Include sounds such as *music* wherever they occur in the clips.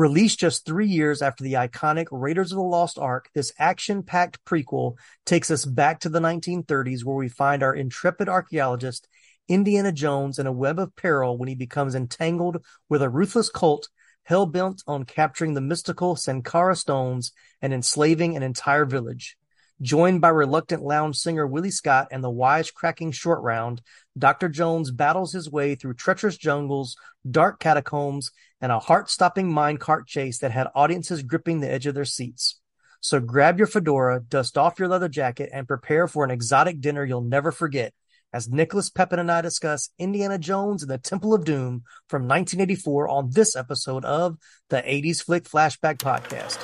Released just three years after the iconic Raiders of the Lost Ark, this action packed prequel takes us back to the 1930s where we find our intrepid archaeologist, Indiana Jones, in a web of peril when he becomes entangled with a ruthless cult hell bent on capturing the mystical Sankara stones and enslaving an entire village. Joined by reluctant lounge singer Willie Scott and the wise-cracking short round, Dr. Jones battles his way through treacherous jungles, dark catacombs, and a heart-stopping minecart chase that had audiences gripping the edge of their seats. So grab your fedora, dust off your leather jacket, and prepare for an exotic dinner you'll never forget as Nicholas Pepin and I discuss Indiana Jones and the Temple of Doom from 1984 on this episode of the 80s Flick Flashback Podcast.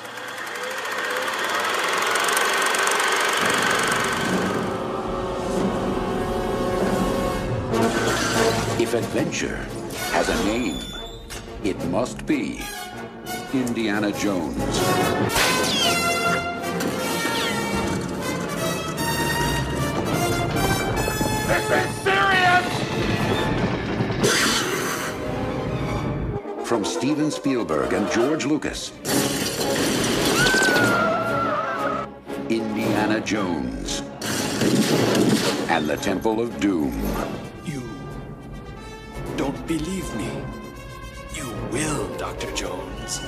If adventure has a name, it must be Indiana Jones. This is serious! From Steven Spielberg and George Lucas. Indiana Jones. And the Temple of Doom. You don't believe me. Will, Dr. Jones.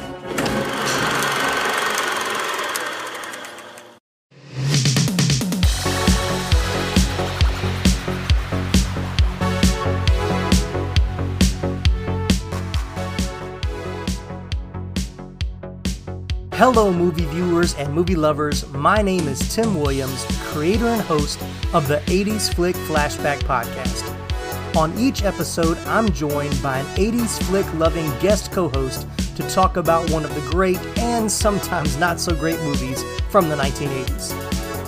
Hello, movie viewers and movie lovers. My name is Tim Williams, creator and host of the 80s Flick Flashback Podcast. On each episode, I'm joined by an 80s flick loving guest co host to talk about one of the great and sometimes not so great movies from the 1980s.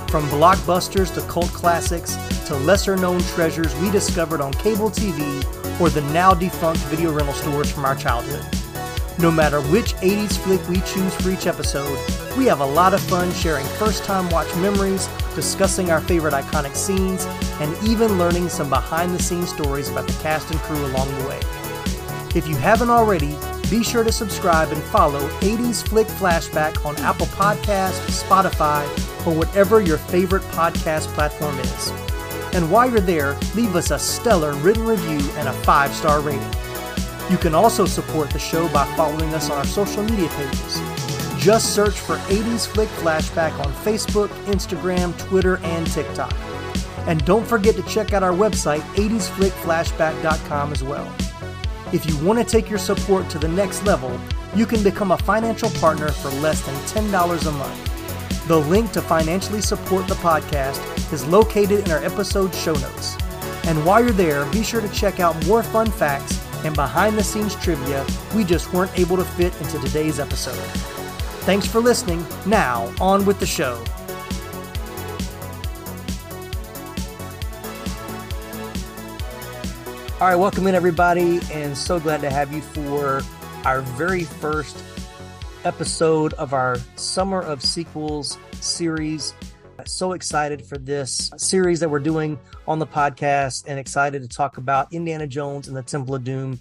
From blockbusters to cult classics to lesser known treasures we discovered on cable TV or the now defunct video rental stores from our childhood. No matter which 80s flick we choose for each episode, we have a lot of fun sharing first time watch memories, discussing our favorite iconic scenes, and even learning some behind the scenes stories about the cast and crew along the way. If you haven't already, be sure to subscribe and follow 80s Flick Flashback on Apple Podcasts, Spotify, or whatever your favorite podcast platform is. And while you're there, leave us a stellar written review and a five star rating. You can also support the show by following us on our social media pages. Just search for 80s Flick Flashback on Facebook, Instagram, Twitter, and TikTok. And don't forget to check out our website, 80sflickflashback.com as well. If you want to take your support to the next level, you can become a financial partner for less than $10 a month. The link to financially support the podcast is located in our episode show notes. And while you're there, be sure to check out more fun facts and behind the scenes trivia we just weren't able to fit into today's episode. Thanks for listening. Now, on with the show. All right, welcome in, everybody, and so glad to have you for our very first episode of our Summer of Sequels series. So excited for this series that we're doing on the podcast and excited to talk about Indiana Jones and the Temple of Doom.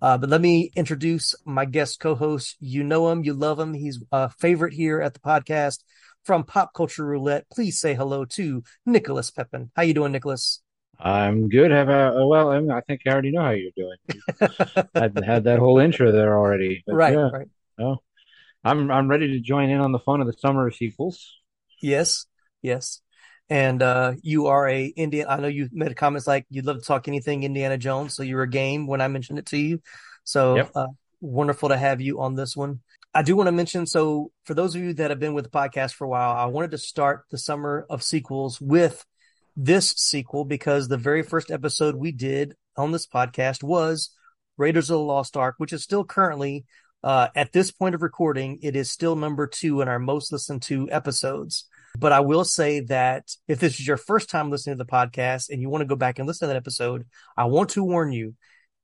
Uh, but let me introduce my guest co-host. You know him, you love him. He's a favorite here at the podcast from Pop Culture Roulette. Please say hello to Nicholas Pepin. How you doing, Nicholas? I'm good. Have a well. I, mean, I think I already know how you're doing. *laughs* I've had that whole intro there already. Right, yeah, right. No, I'm I'm ready to join in on the fun of the summer of sequels. Yes, yes. And uh, you are a Indian. I know you made comments like you'd love to talk anything Indiana Jones, so you were a game when I mentioned it to you. So Yep. uh, wonderful to have you on this one. I do want to mention. So for those of you that have been with the podcast for a while, I wanted to start the summer of sequels with this sequel because the very first episode we did on this podcast was Raiders of the Lost Ark, which is still currently, uh, at this point of recording, it is still number two in our most listened to episodes. But I will say that if this is your first time listening to the podcast and you want to go back and listen to that episode, I want to warn you,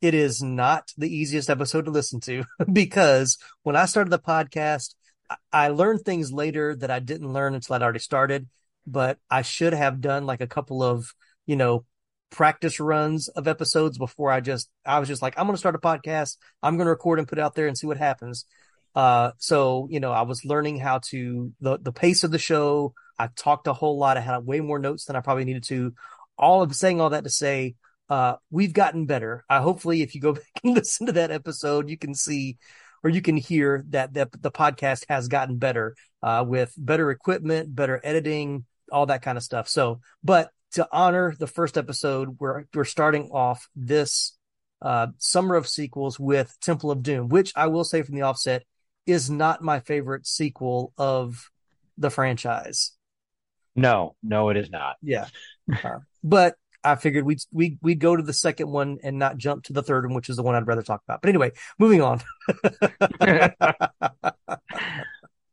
it is not the easiest episode to listen to *laughs* because when I started the podcast, I learned things later that I didn't learn until I'd already started, but I should have done like a couple of, you know, practice runs of episodes before I just, I was just like, I'm going to start a podcast. I'm going to record and put it out there and see what happens. Uh, so, you know, I was learning how to, the, the pace of the show. I talked a whole lot. I had way more notes than I probably needed to. All of saying all that to say, uh, we've gotten better. Uh, hopefully, if you go *laughs* back and listen to that episode, you can see or you can hear that the, the podcast has gotten better uh, with better equipment, better editing, all that kind of stuff. So, but to honor the first episode, we're we're starting off this uh, summer of sequels with Temple of Doom, which I will say from the offset is not my favorite sequel of the franchise. No, no, it is not. Yeah, uh, but I figured we'd we we'd go to the second one and not jump to the third one, which is the one I'd rather talk about. But anyway, moving on. *laughs*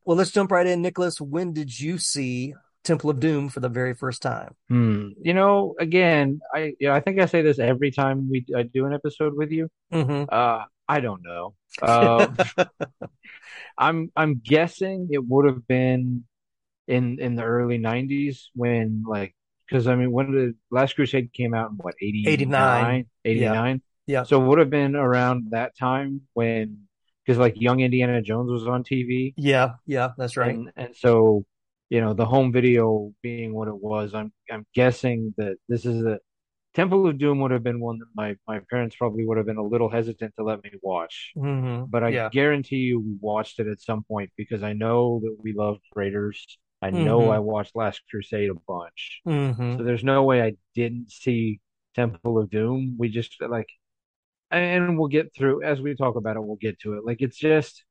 well, let's jump right in, Nicholas. When did you see Temple of Doom for the very first time? Hmm. You know, again, I you know, I think I say this every time we I do an episode with you. Mm-hmm. Uh, I don't know. Uh, *laughs* I'm I'm guessing it would have been in in the early '90s when like because I mean when the Last Crusade came out in what 89 89. 89 Yeah. so it would have been around that time when because like Young Indiana Jones was on TV Yeah, yeah, that's right. and and so you know the home video being what it was I'm I'm guessing that this is the Temple of Doom would have been one that my my parents probably would have been a little hesitant to let me watch hmm but I yeah, guarantee you we watched it at some point because I know that we loved Raiders. I know Mhm. I watched Last Crusade a bunch. hmm So there's no way I didn't see Temple of Doom. We just like, and we'll get through as we talk about it. We'll get to it. Like it's just,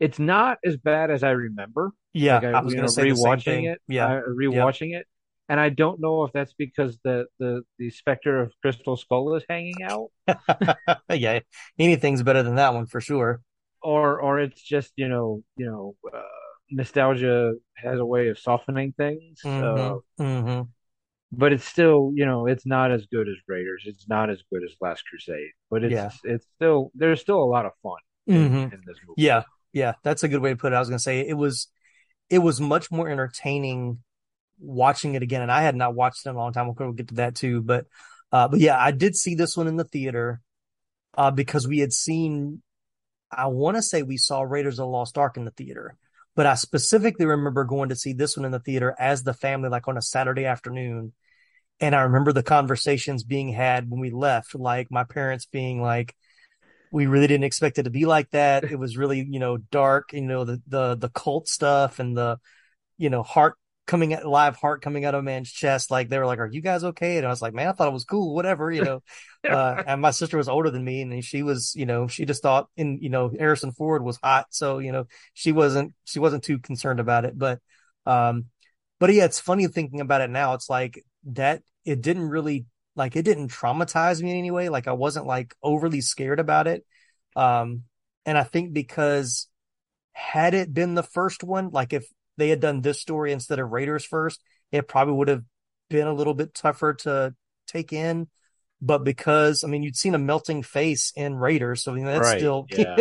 it's not as bad as I remember. yeah. Like I was you going know, to say the same rewatching it. Yeah, uh, rewatching it, and I don't know if that's because the the the specter of Crystal Skull is hanging out, *laughs* yeah. Anything's better than that one for sure. or or it's just you know you know uh, nostalgia has a way of softening things. Uh, hmm hmm but it's still, you know, it's not as good as Raiders. It's not as good as Last Crusade, but it's Yeah. it's still there's still a lot of fun in, hmm in this movie. Yeah, yeah. That's a good way to put it. I was going to say it was, it was much more entertaining watching it again, and I had not watched it in a long time. We'll get to that too, but, uh, but yeah, I did see this one in the theater, uh, because we had seen, I want to say we saw Raiders of the Lost Ark in the theater, but I specifically remember going to see this one in the theater as the family, like on a Saturday afternoon. And I remember the conversations being had when we left, like my parents being like, we really didn't expect it to be like that. *laughs* It was really, you know, dark, you know, the, the, the cult stuff and the, you know, heart coming at live heart coming out of a man's chest. Like they were like, are you guys okay? And I was like, man, I thought it was cool, whatever, you know, *laughs* uh, and my sister was older than me and she was, you know, she just thought and you know, Harrison Ford was hot. So, you know, she wasn't, she wasn't too concerned about it, but, um, but yeah, it's funny thinking about it now. It's like that it didn't really like it didn't traumatize me in any way. Like I wasn't like overly scared about it. Um, and I think because had it been the first one, like if they had done this story instead of Raiders first, it probably would have been a little bit tougher to take in. But because I mean, you'd seen a melting face in Raiders, so you know, that's Right, still, *laughs* yeah.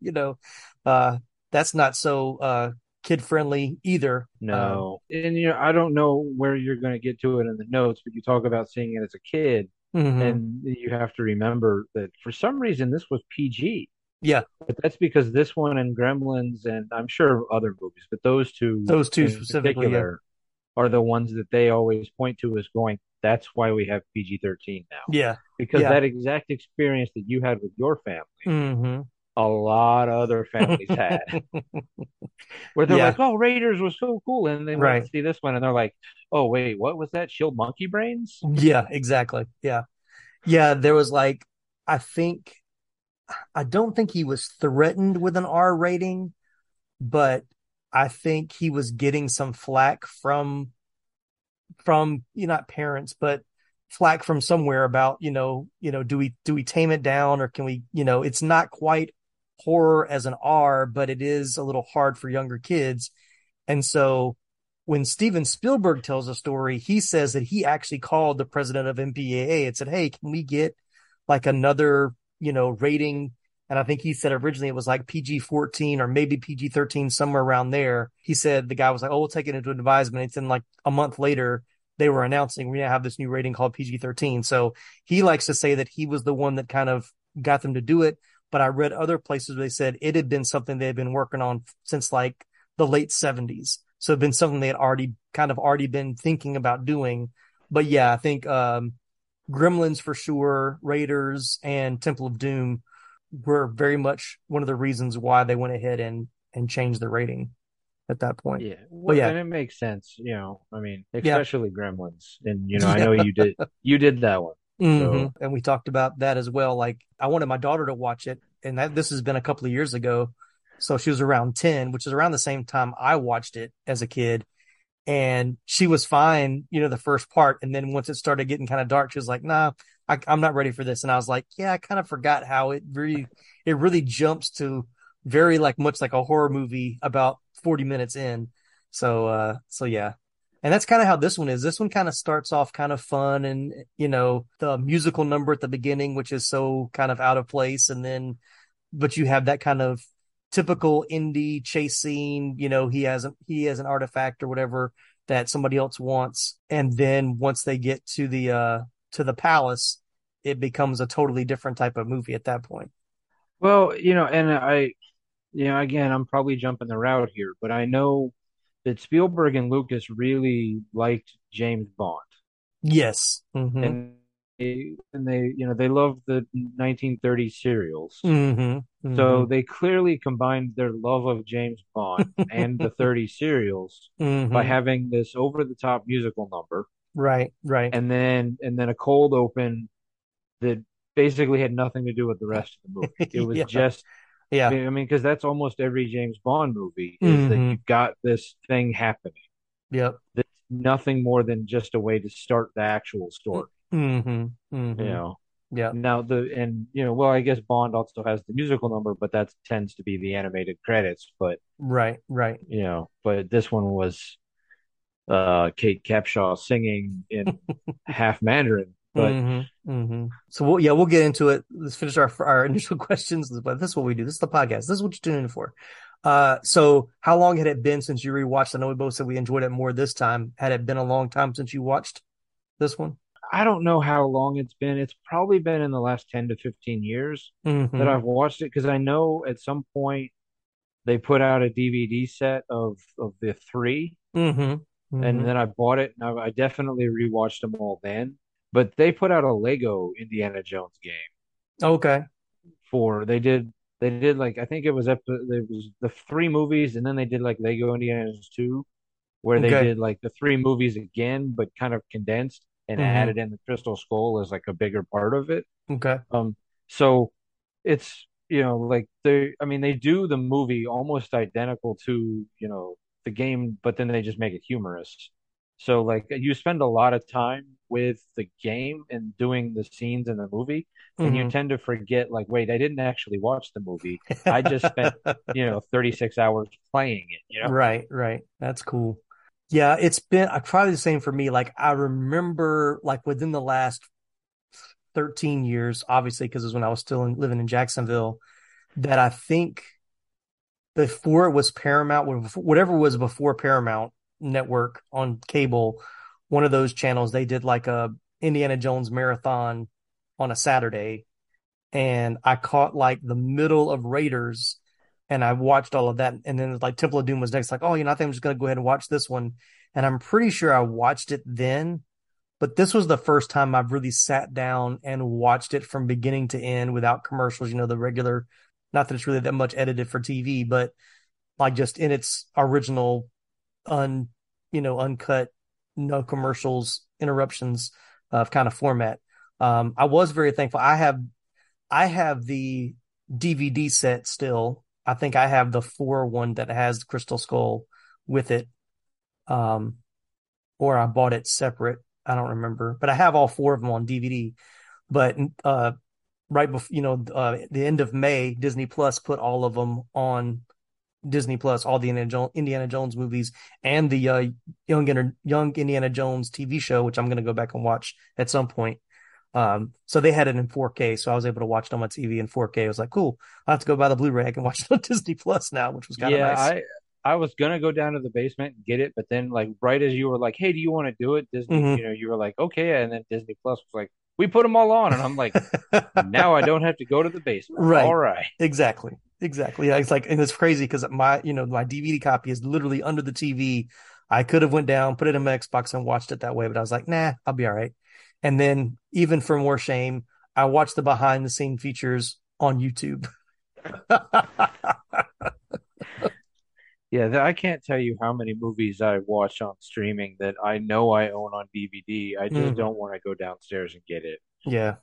you know, uh, that's not so uh kid friendly either. Um, No, and you know, I don't know where you're going to get to it in the notes, but you talk about seeing it as a kid, mhm. and you have to remember that for some reason this was PG. Yeah. But that's because this one and Gremlins, and I'm sure other movies, but those two, Those two in specifically, yeah. are the ones that they always point to as going. That's why we have PG-13 now, yeah. because Yeah. that exact experience that you had with your family, hmm a lot of other families had, *laughs* where they're Yeah. like, "Oh, Raiders was so cool," and they went Right. to see this one, and they're like, "Oh, wait, what was that? Shield monkey brains?" Yeah, exactly. Yeah. Yeah, there was like I think I don't think he was threatened with an R rating, but I think he was getting some flack from from you know, not parents, but flack from somewhere about, you know, you know, do we do we tame it down or can we, you know, it's not quite horror as an R, but it is a little hard for younger kids. And so when Steven Spielberg tells a story, he says that he actually called the president of MPAA and said, Hey, can we get like another, you know, rating? And I think he said originally it was like PG 14 or maybe PG 13, somewhere around there. He said the guy was like, Oh, we'll take it into advisement. It's in like a month later, they were announcing we now have this new rating called PG 13. So he likes to say that he was the one that kind of got them to do it. But I read other places where they said it had been something they had been working on since like the late 70s. So it'd been something they had already kind of already been thinking about doing. But yeah, I think um, Gremlins for sure, Raiders and Temple of Doom were very much one of the reasons why they went ahead and and changed the rating at that point. Yeah. Well, yeah. and it makes sense, you know. I mean, especially Gremlins. And you know, I know *laughs* you did you did that one. Mhm. And we talked about that as well. Like I wanted my daughter to watch it, and that this has been a couple of years ago. So she was around 10, which is around the same time I watched it as a kid. And she was fine, you know, the first part. And then once it started getting kind of dark, she was like, nah, I, I'm not ready for this. And I was like, yeah, I kind of forgot how it really, it really jumps to very like much like a horror movie about 40 minutes in. So, uh, so yeah. And that's kind of how this one is. This one kind of starts off kind of fun and, you know, the musical number at the beginning, which is so kind of out of place. And then, but you have that kind of typical Indy chase scene. You know, he has, a, he has an artifact or whatever that somebody else wants. And then once they get to the, uh, to the palace, it becomes a totally different type of movie at that point. Well, you know, and I, you know, again, I'm probably jumping the route here, but I know that Spielberg and Lucas really liked James Bond, Yes. hmm and and they, you know, they loved the 1930s serials. hmm So they clearly combined their love of James Bond and the *laughs* 30 serials hmm by having this over-the-top musical number, right, right. and then and then a cold open that basically had nothing to do with the rest of the movie. *laughs* It was Yeah. just yeah. I mean, because that's almost every James Bond movie is that Mhm. you've got this thing happening. Yep. That's nothing more than just a way to start the actual story. Hmm hmm You know. Yeah. Now the and you know, well, I guess Bond also has the musical number, but that tends to be the animated credits. But Right, right. you know, but this one was uh Kate Capshaw singing in *laughs* half Mandarin. But hmm hmm So we'll, yeah, we'll get into it. Let's finish our our *laughs* initial questions. But this is what we do. This is the podcast. This is what you're tuning in for. Uh, so how long had it been since you rewatched? I know we both said we enjoyed it more this time. Had it been a long time since you watched this one? I don't know how long it's been. It's probably been in the last 10 to 15 years. Mm-hmm. that I've watched it because I know at some point they put out a DVD set of of the 3 Mm-hmm. and then I bought it and I, I definitely rewatched them all then. But they put out a Lego Indiana Jones game okay. for they did they did like I think it was up there was the three movies and then they did like Lego Indiana Jones 2 where they Okay. did like the three movies again but kind of condensed and Mhm. added in the Crystal Skull as like a bigger part of it. Okay. Um, so it's you know like they, I mean, they do the movie almost identical to you know the game, but then they just make it humorous. So like you spend a lot of time with the game and doing the scenes in the movie, and you Mhm. tend to forget like, wait, I didn't actually watch the movie. *laughs* I just spent you know 36 hours playing it. You know, Right, right. That's cool. Yeah, it's been uh, probably the same for me. Like I remember like within the last 13 years, obviously, because it was when I was still in, living in Jacksonville, that I think before it was Paramount, whatever was before Paramount Network on cable, one of those channels, they did like a Indiana Jones marathon on a Saturday. And I caught like the middle of Raiders and I watched all of that. And then like Temple of Doom was next, like, oh, you know, I think I'm just going to go ahead and watch this one. And I'm pretty sure I watched it then, but this was the first time I've really sat down and watched it from beginning to end without commercials, you know, the regular, not that it's really that much edited for TV, but like just in its original, un, you know, uncut, no commercials, interruptions of kind of format. Um, I was very thankful. I have, I have the DVD set still. I think I have the four one that has the Crystal Skull with it. Um, or I bought it separate. I don't remember, but I have all four of them on DVD. But uh, right before you know uh, the end of May, Disney Plus put all of them on Disney Plus, all the Indiana Jones, movies and the uh, young young Indiana Jones TV show, which I'm going to go back and watch at some point. Um, so they had it in 4K, so I was able to watch it on my TV in 4K. I was like, cool. I have to go buy the Blu-ray. I can watch it on *laughs* Disney Plus now, which was kind of yeah, nice. I I was gonna go down to the basement and get it, but then like right as you were like, "Hey, do you want to do it?" Disney, Mhm. you know, you were like, "Okay," and then Disney Plus was like, "We put them all on," and I'm like, "Now I don't have to go to the *laughs* basement." Right. All right. Exactly. Exactly. Yeah, it's like, and it's crazy because my, you know, my DVD copy is literally under the TV. I could have went down, put it in my Xbox and watched it that way, but I was like, nah, I'll be all right. And then even for more shame, I watched the behind the scene features on YouTube. *laughs* Yeah, I can't tell you how many movies I watch on streaming that I know I own on DVD. I just Mhm. don't want to go downstairs and get it. yeah.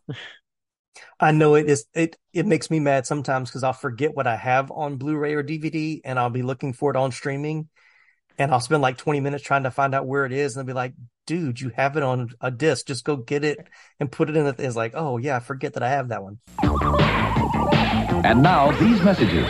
I know it is it it makes me mad sometimes because I'll forget what I have on Blu-ray or DVD and I'll be looking for it on streaming and I'll spend like 20 minutes trying to find out where it is and they'll be like, dude, you have it on a disc. Just go get it and put it in the it's like, oh yeah, I forget that I have that one. And now these messages.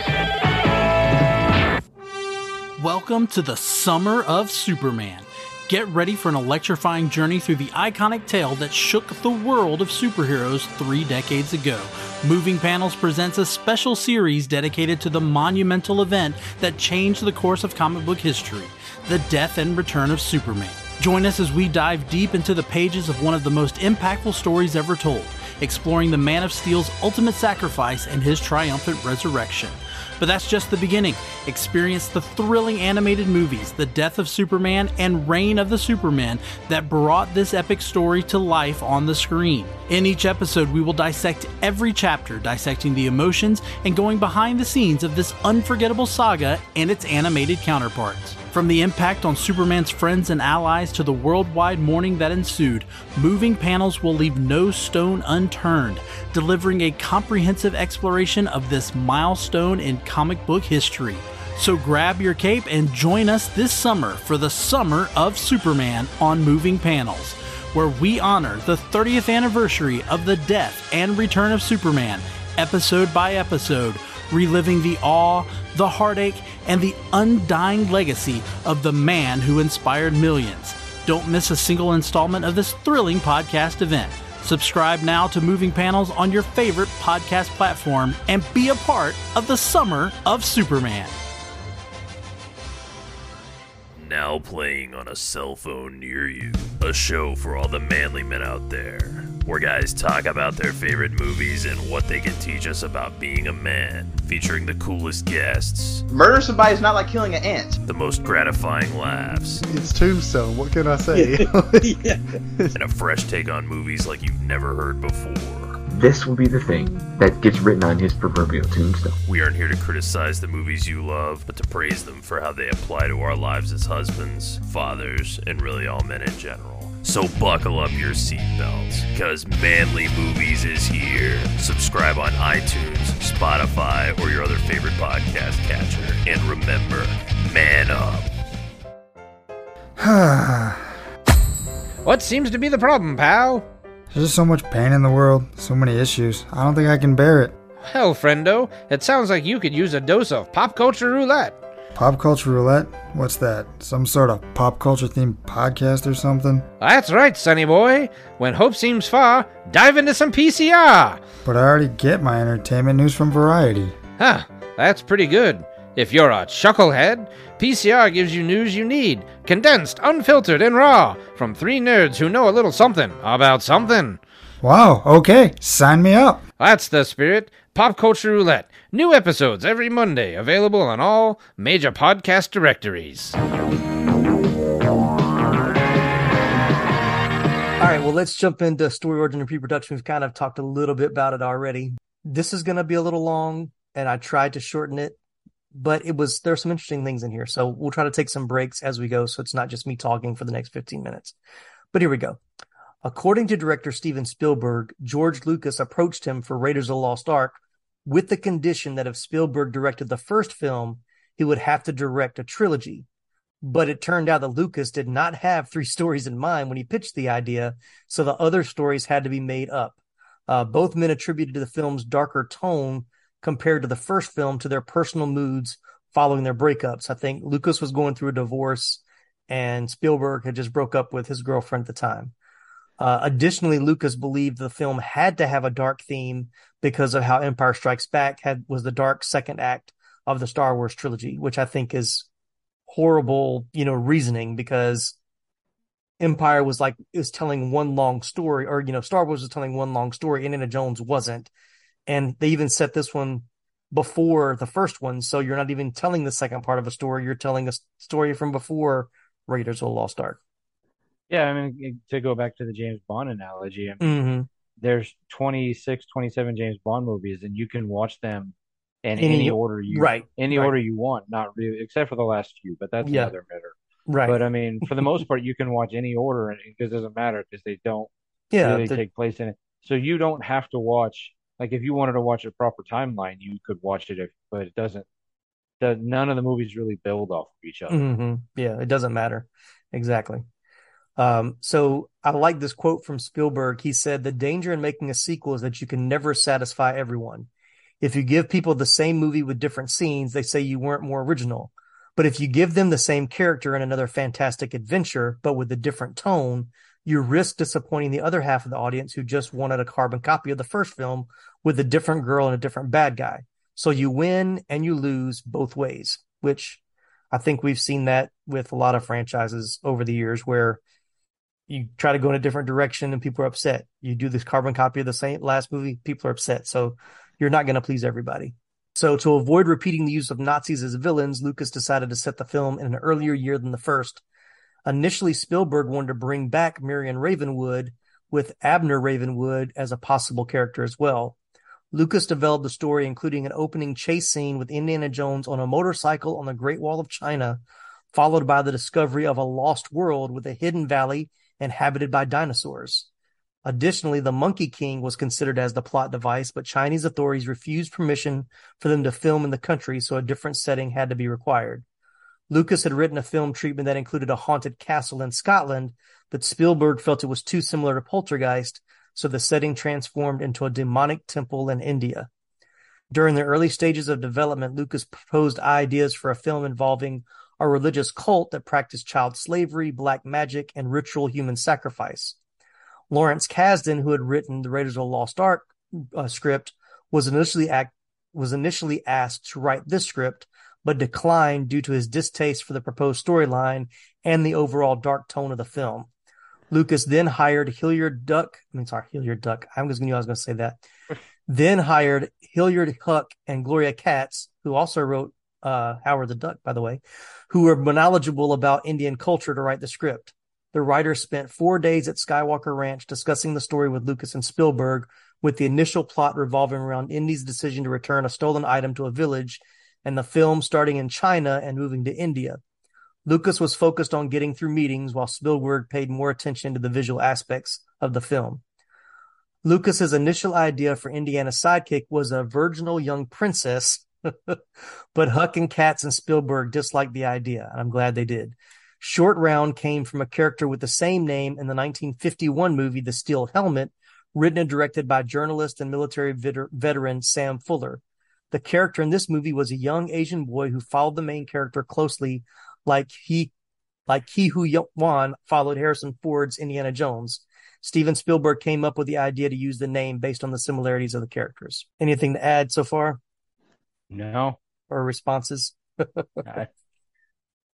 Welcome to the Summer of Superman. Get ready for an electrifying journey through the iconic tale that shook the world of superheroes three decades ago. Moving Panels presents a special series dedicated to the monumental event that changed the course of comic book history the death and return of Superman. Join us as we dive deep into the pages of one of the most impactful stories ever told, exploring the Man of Steel's ultimate sacrifice and his triumphant resurrection. But that's just the beginning. Experience the thrilling animated movies, The Death of Superman and Reign of the Superman, that brought this epic story to life on the screen. In each episode, we will dissect every chapter, dissecting the emotions and going behind the scenes of this unforgettable saga and its animated counterparts. From the impact on Superman's friends and allies to the worldwide mourning that ensued, Moving Panels will leave no stone unturned, delivering a comprehensive exploration of this milestone in comic book history. So grab your cape and join us this summer for the Summer of Superman on Moving Panels, where we honor the 30th anniversary of the death and return of Superman, episode by episode, reliving the awe, the heartache, and the undying legacy of the man who inspired millions. Don't miss a single installment of this thrilling podcast event. Subscribe now to Moving Panels on your favorite podcast platform and be a part of the summer of Superman. Now playing on a cell phone near you. A show for all the manly men out there. Where guys talk about their favorite movies and what they can teach us about being a man. Featuring the coolest guests, Murder somebody is not like killing an ant. the most gratifying laughs, It's Tombstone. What can I say? *laughs* and a fresh take on movies like you've never heard before. This will be the thing that gets written on his proverbial tombstone. We aren't here to criticize the movies you love, but to praise them for how they apply to our lives as husbands, fathers, and really all men in general. So buckle up your seatbelts, because Manly Movies is here. Subscribe on iTunes, Spotify, or your other favorite podcast catcher. And remember, man up. *sighs* What seems to be the problem, pal? There's just so much pain in the world, so many issues. I don't think I can bear it. Hell, friendo, it sounds like you could use a dose of pop culture roulette. Pop culture roulette? What's that? Some sort of pop culture themed podcast or something? That's right, sonny boy. When hope seems far, dive into some PCR. But I already get my entertainment news from Variety. Huh, that's pretty good. If you're a chucklehead, PCR gives you news you need, condensed, unfiltered, and raw, from three nerds who know a little something about something. Wow, okay, sign me up. That's the spirit. Pop Culture Roulette. New episodes every Monday, available on all major podcast directories. All right, well, let's jump into story origin and pre-production. We've kind of talked a little bit about it already. This is going to be a little long, and I tried to shorten it, but it was there's some interesting things in here. So we'll try to take some breaks as we go, so it's not just me talking for the next 15 minutes. But here we go. According to director Steven Spielberg, George Lucas approached him for Raiders of the Lost Ark with the condition that if Spielberg directed the first film, he would have to direct a trilogy. But it turned out that Lucas did not have three *laughs* stories in mind when he pitched the idea, so the other stories had to be made up. Uh, both men attributed to the film's darker tone compared to the first film to their personal moods following their breakups. I think Lucas was going through a divorce and Spielberg had just broke up with his girlfriend at the time. Uh, additionally, Lucas believed the film had to have a dark theme because of how Empire Strikes Back had was the dark second act of the Star Wars trilogy, which I think is horrible, you know, reasoning because Empire was like is telling one long story, or you know, Star Wars was telling one long story, and Indiana Jones wasn't, and they even set this one before the first one, so you're not even telling the second part of a story; you're telling a story from before Raiders of the Lost Ark. Yeah, I mean, to go back to the James Bond analogy, I mean, mm-hmm. there's 26, 27 James Bond movies, and you can watch them in any, any order you right, any right. order you want. Not really, except for the last few, but that's Yeah. another matter. Right. But I mean, for the most *laughs* part, you can watch any order, and it doesn't matter because they don't Yeah, really take place in it. So you don't have to watch. Like, if you wanted to watch a proper timeline, you could watch it. If, but it doesn't. The, none of the movies really build off of each other. hmm Yeah, it doesn't matter. Exactly. Um, so I like this quote from Spielberg. He said, The danger in making a sequel is that you can never satisfy everyone. If you give people the same movie with different scenes, they say you weren't more original. But if you give them the same character in another fantastic adventure, but with a different tone, you risk disappointing the other half of the audience who just wanted a carbon copy of the first film with a different girl and a different bad guy. So you win and you lose both ways, which I think we've seen that with a lot of franchises over the years where you try to go in a different direction and people are upset. You do this carbon copy of the same last movie, people are upset. So you're not going to please everybody. So to avoid repeating the use of Nazis as villains, Lucas decided to set the film in an earlier year than the first. Initially, Spielberg wanted to bring back Marion Ravenwood with Abner Ravenwood as a possible character as well. Lucas developed the story, including an opening chase scene with Indiana Jones on a motorcycle on the Great Wall of China, followed by the discovery of a lost world with a hidden valley inhabited by dinosaurs. Additionally, the Monkey King was considered as the plot device, but Chinese authorities refused permission for them to film in the country, so a different setting had to be required. Lucas had written a film treatment that included a haunted castle in Scotland, but Spielberg felt it was too similar to Poltergeist, so the setting transformed into a demonic temple in India. During the early stages of development, Lucas proposed ideas for a film involving a religious cult that practiced child slavery, black magic, and ritual human sacrifice. Lawrence Kasdan, who had written the Raiders of the Lost Ark uh, script, was initially act, was initially asked to write this script, but declined due to his distaste for the proposed storyline and the overall dark tone of the film. Lucas then hired Hilliard Duck. I mean, sorry, Hilliard Duck. I was going to, I was going to say that. *laughs* then hired Hilliard Huyck and Gloria Katz, who also wrote uh, Howard the Duck, by the way, who were knowledgeable about Indian culture to write the script. The writers spent four days at Skywalker Ranch discussing the story with Lucas and Spielberg, with the initial plot revolving around Indy's decision to return a stolen item to a village, and the film starting in China and moving to India. Lucas was focused on getting through meetings while Spielberg paid more attention to the visual aspects of the film. Lucas's initial idea for Indiana's sidekick was a virginal young princess, *laughs* but Huyck and Katz and Spielberg disliked the idea, and I'm glad they did. Short Round came from a character with the same name in the 1951 movie The Steel Helmet, written and directed by journalist and military vet- veteran Sam Fuller. The character in this movie was a young Asian boy who followed the main character closely, like he, like Ke Huy Quan followed Harrison Ford's Indiana Jones. Steven Spielberg came up with the idea to use the name based on the similarities of the characters. Anything to add so far? No. Or responses? *laughs* I-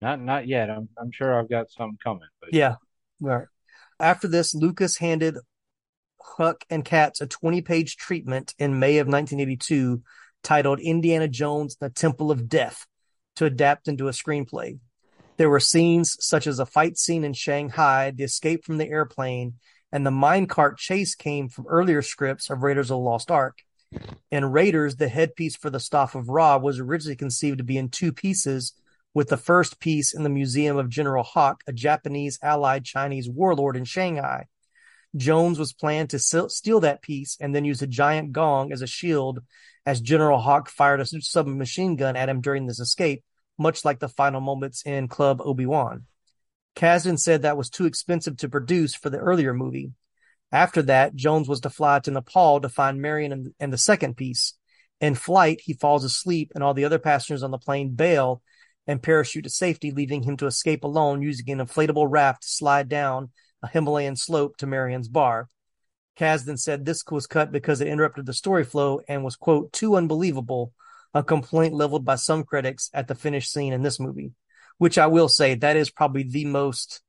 not not yet. I'm I'm sure I've got some coming. But Yeah. All right. After this, Lucas handed Huyck and Katz a 20 page treatment in May of 1982 titled Indiana Jones and the Temple of Death to adapt into a screenplay. There were scenes such as a fight scene in Shanghai, the escape from the airplane, and the minecart chase came from earlier scripts of Raiders of the Lost Ark. In Raiders, the headpiece for the Staff of Ra was originally conceived to be in two pieces, with the first piece in the Museum of General Hawk, a Japanese allied Chinese warlord in Shanghai. Jones was planned to steal that piece and then use a giant gong as a shield as General Hawk fired a submachine gun at him during this escape, much like the final moments in Club Obi Wan. Kasdan said that was too expensive to produce for the earlier movie. After that, Jones was to fly to Nepal to find Marion and, and the second piece. In flight, he falls asleep, and all the other passengers on the plane bail and parachute to safety, leaving him to escape alone using an inflatable raft to slide down a Himalayan slope to Marion's bar. Kasdan said this was cut because it interrupted the story flow and was, quote, too unbelievable, a complaint leveled by some critics at the finished scene in this movie, which I will say that is probably the most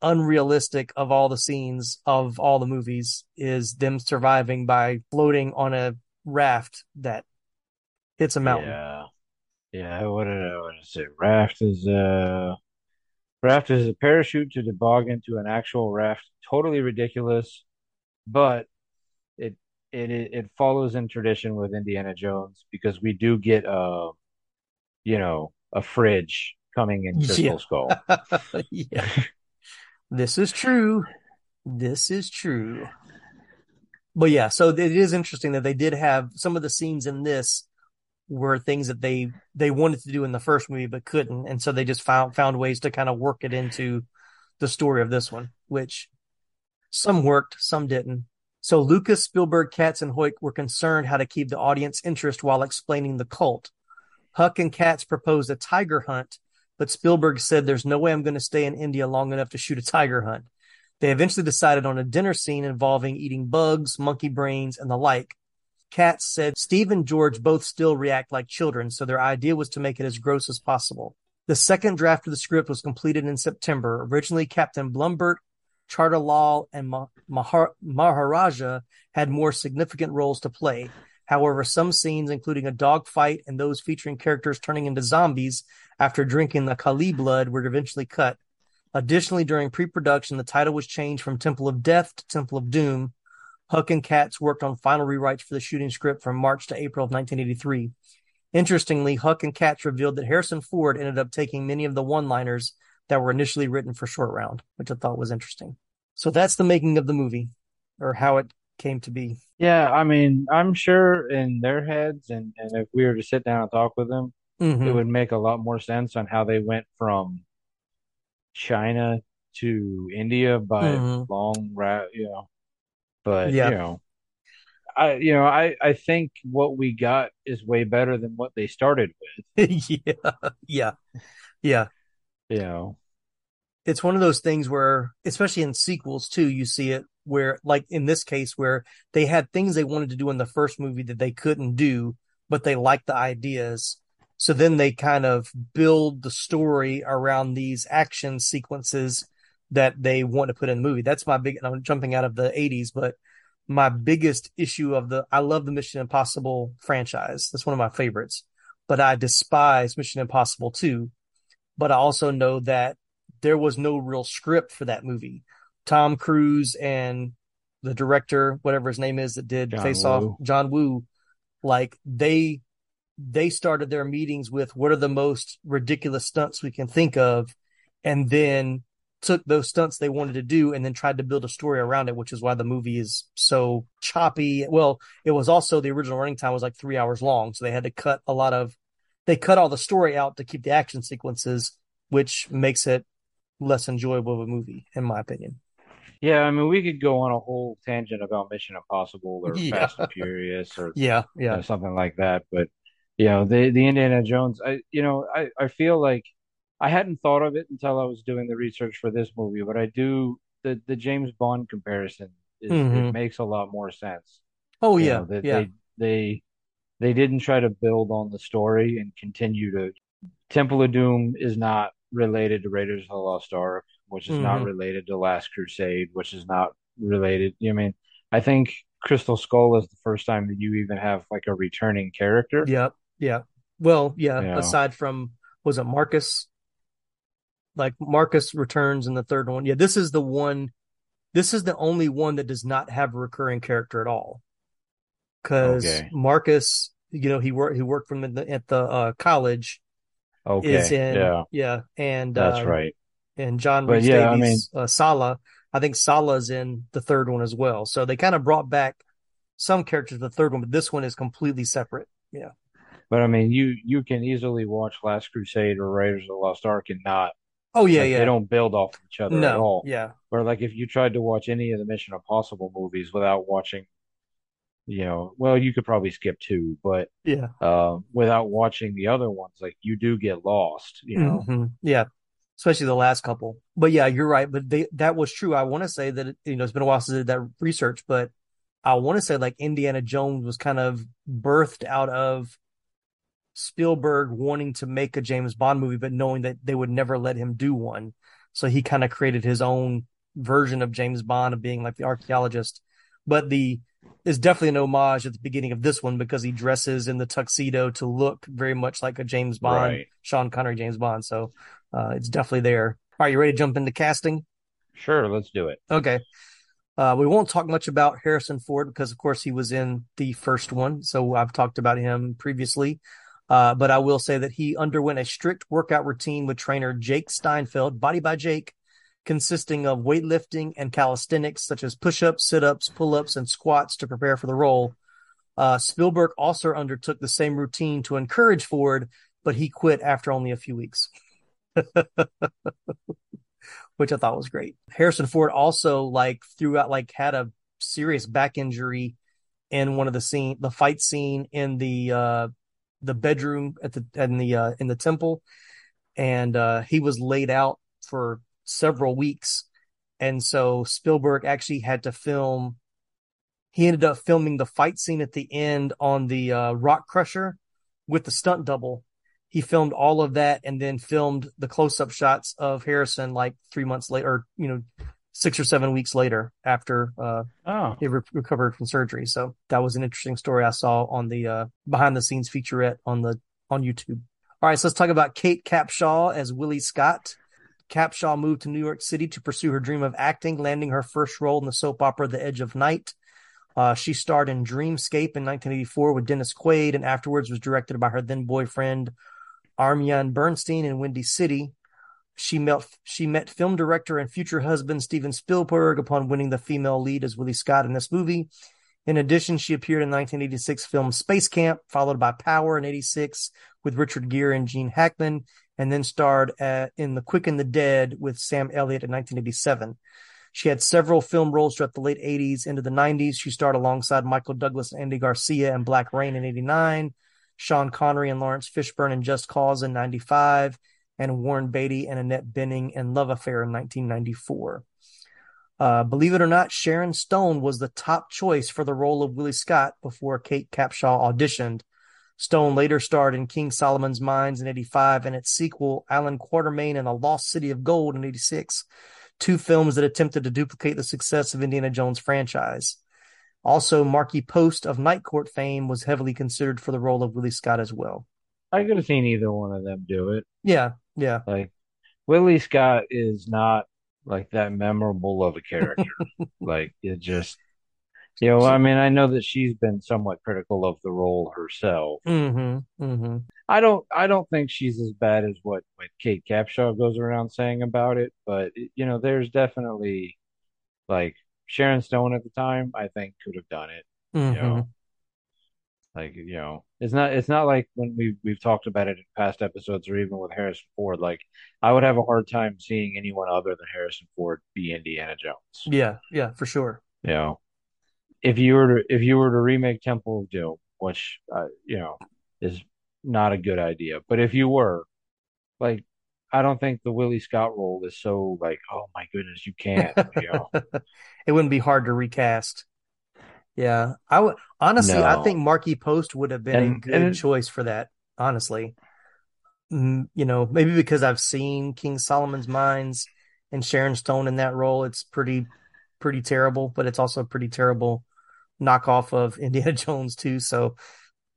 unrealistic of all the scenes of all the movies is them surviving by floating on a raft that hits a mountain. Yeah. Yeah, what did I want to say? Raft is uh raft is a parachute to toboggan to an actual raft. Totally ridiculous, but it it it follows in tradition with Indiana Jones because we do get a you know a fridge coming in Crystal Yeah. Skull. *laughs* yeah. This is true. This is true. But yeah, so it is interesting that they did have some of the scenes in this were things that they they wanted to do in the first movie but couldn't, and so they just found found ways to kind of work it into the story of this one, which some worked, some didn't. So Lucas, Spielberg, Katz, and Huyck were concerned how to keep the audience interest while explaining the cult. Huyck and Katz proposed a tiger hunt, but Spielberg said there's no way I'm going to stay in India long enough to shoot a tiger hunt. They eventually decided on a dinner scene involving eating bugs, monkey brains, and the like. Katz said Steve and George both still react like children, so their idea was to make it as gross as possible. The second draft of the script was completed in September. Originally, Captain Blumburtt, Chattar Lal, and Mahar- Maharaja had more significant roles to play. However, some scenes, including a dogfight and those featuring characters turning into zombies after drinking the Kali blood, were eventually cut. Additionally, during pre-production, the title was changed from Temple of Death to Temple of Doom. Huyck and Katz worked on final rewrites for the shooting script from March to April of 1983. Interestingly, Huyck and Katz revealed that Harrison Ford ended up taking many of the one-liners that were initially written for Short Round, which I thought was interesting. So that's the making of the movie, or how it came to be. Yeah, I mean, I'm sure in their heads, and, and if we were to sit down and talk with them, Mhm. it would make a lot more sense on how they went from China to India by Mhm. long route, you know. But Yeah. you know, I you know, I I think what we got is way better than what they started with. *laughs* yeah, yeah, yeah. You know, it's one of those things where, especially in sequels too, you see it where, like in this case, where they had things they wanted to do in the first movie that they couldn't do, but they liked the ideas. So then they kind of build the story around these action sequences that they want to put in the movie. That's my big, I'm jumping out of the 80s, but my biggest issue of the, I love the Mission Impossible franchise. That's one of my favorites, but I despise Mission Impossible 2. But I also know that there was no real script for that movie. Tom Cruise and the director, whatever his name is, that did John Face Woo. Off, John Woo, like they they started their meetings with what are the most ridiculous stunts we can think of, and then took those stunts they wanted to do and then tried to build a story around it, which is why the movie is so choppy. Well, it was also the original running time was like three hours long, so they had to cut a lot of they cut all the story out to keep the action sequences, which makes it less enjoyable of a movie, in my opinion. yeah, I mean, we could go on a whole tangent about Mission Impossible or Yeah. Fast and Furious or Yeah, you yeah. know, something like that. But you know, the the Indiana Jones, I you know, I I feel like I hadn't thought of it until I was doing the research for this movie, but I do the the James Bond comparison is Mhm. it makes a lot more sense. Oh You yeah, know, that yeah. they they they didn't try to build on the story and continue to Temple of Doom is not related to Raiders of the Lost Ark, which is not Mhm. related to Last Crusade, which is not related. You know, I mean, I think Crystal Skull is the first time that you even have like a returning character. Yep, yeah. Well, yeah, Yeah. aside from was it Marcus? Like Marcus returns in the third one. Yeah, this is the one this is the only one that does not have a recurring character at all. Cuz Okay. Marcus, you know, he worked he worked from the, at the uh, college Okay, is in yeah. yeah, and That's uh, right. And John Rhys yeah, I Davies, uh, Sallah, I think Sallah's in the third one as well. So they kind of brought back some characters the third one, but this one is completely separate. Yeah. But I mean, you you can easily watch Last Crusade or Raiders of the Lost Ark and not. Oh yeah, like, yeah. They don't build off each other No, at all. yeah. Or like if you tried to watch any of the Mission Impossible movies without watching, you know, well, you could probably skip two, but Yeah. uh, without watching the other ones, like you do get lost. You know. Mhm. Yeah. Especially the last couple. But yeah, you're right. But they, that was true. I want to say that, you know, it's been a while since I did that research, but I want to say like Indiana Jones was kind of birthed out of Spielberg wanting to make a James Bond movie, but knowing that they would never let him do one. So he kind of created his own version of James Bond of being like the archaeologist. But the, is definitely an homage at the beginning of this one because he dresses in the tuxedo to look very much like a James Bond, Right. Sean Connery James Bond. So uh, it's definitely there. Are you ready to jump into casting? Sure, let's do it. Okay. Uh, we won't talk much about Harrison Ford because, of course, he was in the first one. So I've talked about him previously. Uh, but I will say that he underwent a strict workout routine with trainer Jake Steinfeld, Body by Jake, consisting of weightlifting and calisthenics such as push ups, sit ups, pull ups, and squats to prepare for the role. Uh, Spielberg also undertook the same routine to encourage Ford, but he quit after only a few weeks. *laughs* which I thought was great. Harrison Ford also like throughout like had a serious back injury in one of the scene, the fight scene in the uh the bedroom at the in the uh in the temple, and uh he was laid out for several weeks, and so Spielberg actually had to film. He ended up filming the fight scene at the end on the uh, rock crusher with the stunt double he filmed all of that and then filmed the close-up shots of Harrison like three months later, or, you know, six or seven weeks later after uh, oh. he re- recovered from surgery. So that was an interesting story I saw on the uh, behind-the-scenes featurette on the on YouTube. All right, so let's talk about Kate Capshaw as Willie Scott. Capshaw moved to New York City to pursue her dream of acting, landing her first role in the soap opera The Edge of Night. Uh, she starred in Dreamscape in 1984 with Dennis Quaid, and afterwards was directed by her then boyfriend Armyan Bernstein in Windy City. She met she met film director and future husband Steven Spielberg upon winning the female lead as Willie Scott in this movie. In addition, she appeared in 1986 film Space Camp, followed by Power in 86 with Richard Gere and Gene Hackman, and then starred at, in The Quick and the Dead with Sam Elliott in 1987. She had several film roles throughout the late 80s into the 90s. She starred alongside Michael Douglas and Andy Garcia in Black Rain in 89. Sean Connery and Laurence Fishburne in Just Cause in 95, and Warren Beatty and Annette Bening in Love Affair in 1994. Uh, believe it or not, Sharon Stone was the top choice for the role of Willie Scott before Kate Capshaw auditioned. Stone later starred in King Solomon's Mines in 85 and its sequel, Allan Quatermain and the Lost City of Gold in 86, two films that attempted to duplicate the success of Indiana Jones franchise. Also, Markie Post of Night Court fame was heavily considered for the role of Willie Scott as well. I could have seen either one of them do it. Yeah, yeah. Like Willie Scott is not like that memorable of a character. *laughs* like it just you know, I mean, I know that she's been somewhat critical of the role herself. Mm-hmm. Mm-hmm. I don't I don't think she's as bad as what, what Kate Capshaw goes around saying about it, but you know, there's definitely like Sharon Stone at the time, I think could have done it. Mm-hmm. You know, like you know, it's not it's not like when we we've talked about it in past episodes or even with Harrison Ford. Like I would have a hard time seeing anyone other than Harrison Ford be Indiana Jones. Yeah, yeah, for sure. You know, if you were to if you were to remake Temple of Doom, which uh, you know is not a good idea, but if you were, like, I don't think the Willie Scott role is so like, oh my goodness, you can't. You know, *laughs* it wouldn't be hard to recast. Yeah, I would honestly. No. I think Markie Post would have been a good it- choice for that. Honestly, Mm, you know, maybe because I've seen King Solomon's Mines and Sharon Stone in that role, it's pretty, pretty terrible. But it's also pretty terrible knockoff of *laughs* Indiana Jones too. So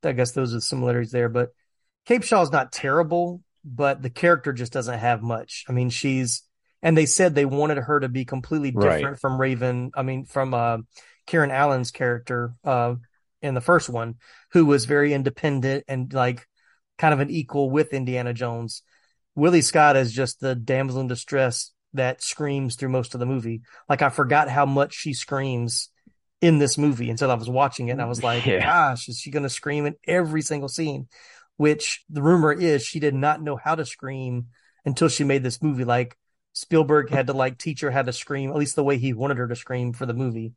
I guess those are the similarities there. But Capshaw's not terrible, but the character just doesn't have much. I mean, she's and they said they wanted her to be completely different Right. from Raven. I mean, from uh, Karen Allen's character uh, in the first one, who was very independent and like kind of an equal with Indiana Jones. Willie Scott is just the damsel in distress that screams through most of the movie. Like I forgot how much she screams in this movie until I was watching it and I was like, Yeah. gosh, is she going to scream in every single scene? which the rumor is she did not know how to scream until she made this movie. Like Spielberg had to like teach her how to scream, at least the way he wanted her to scream for the movie,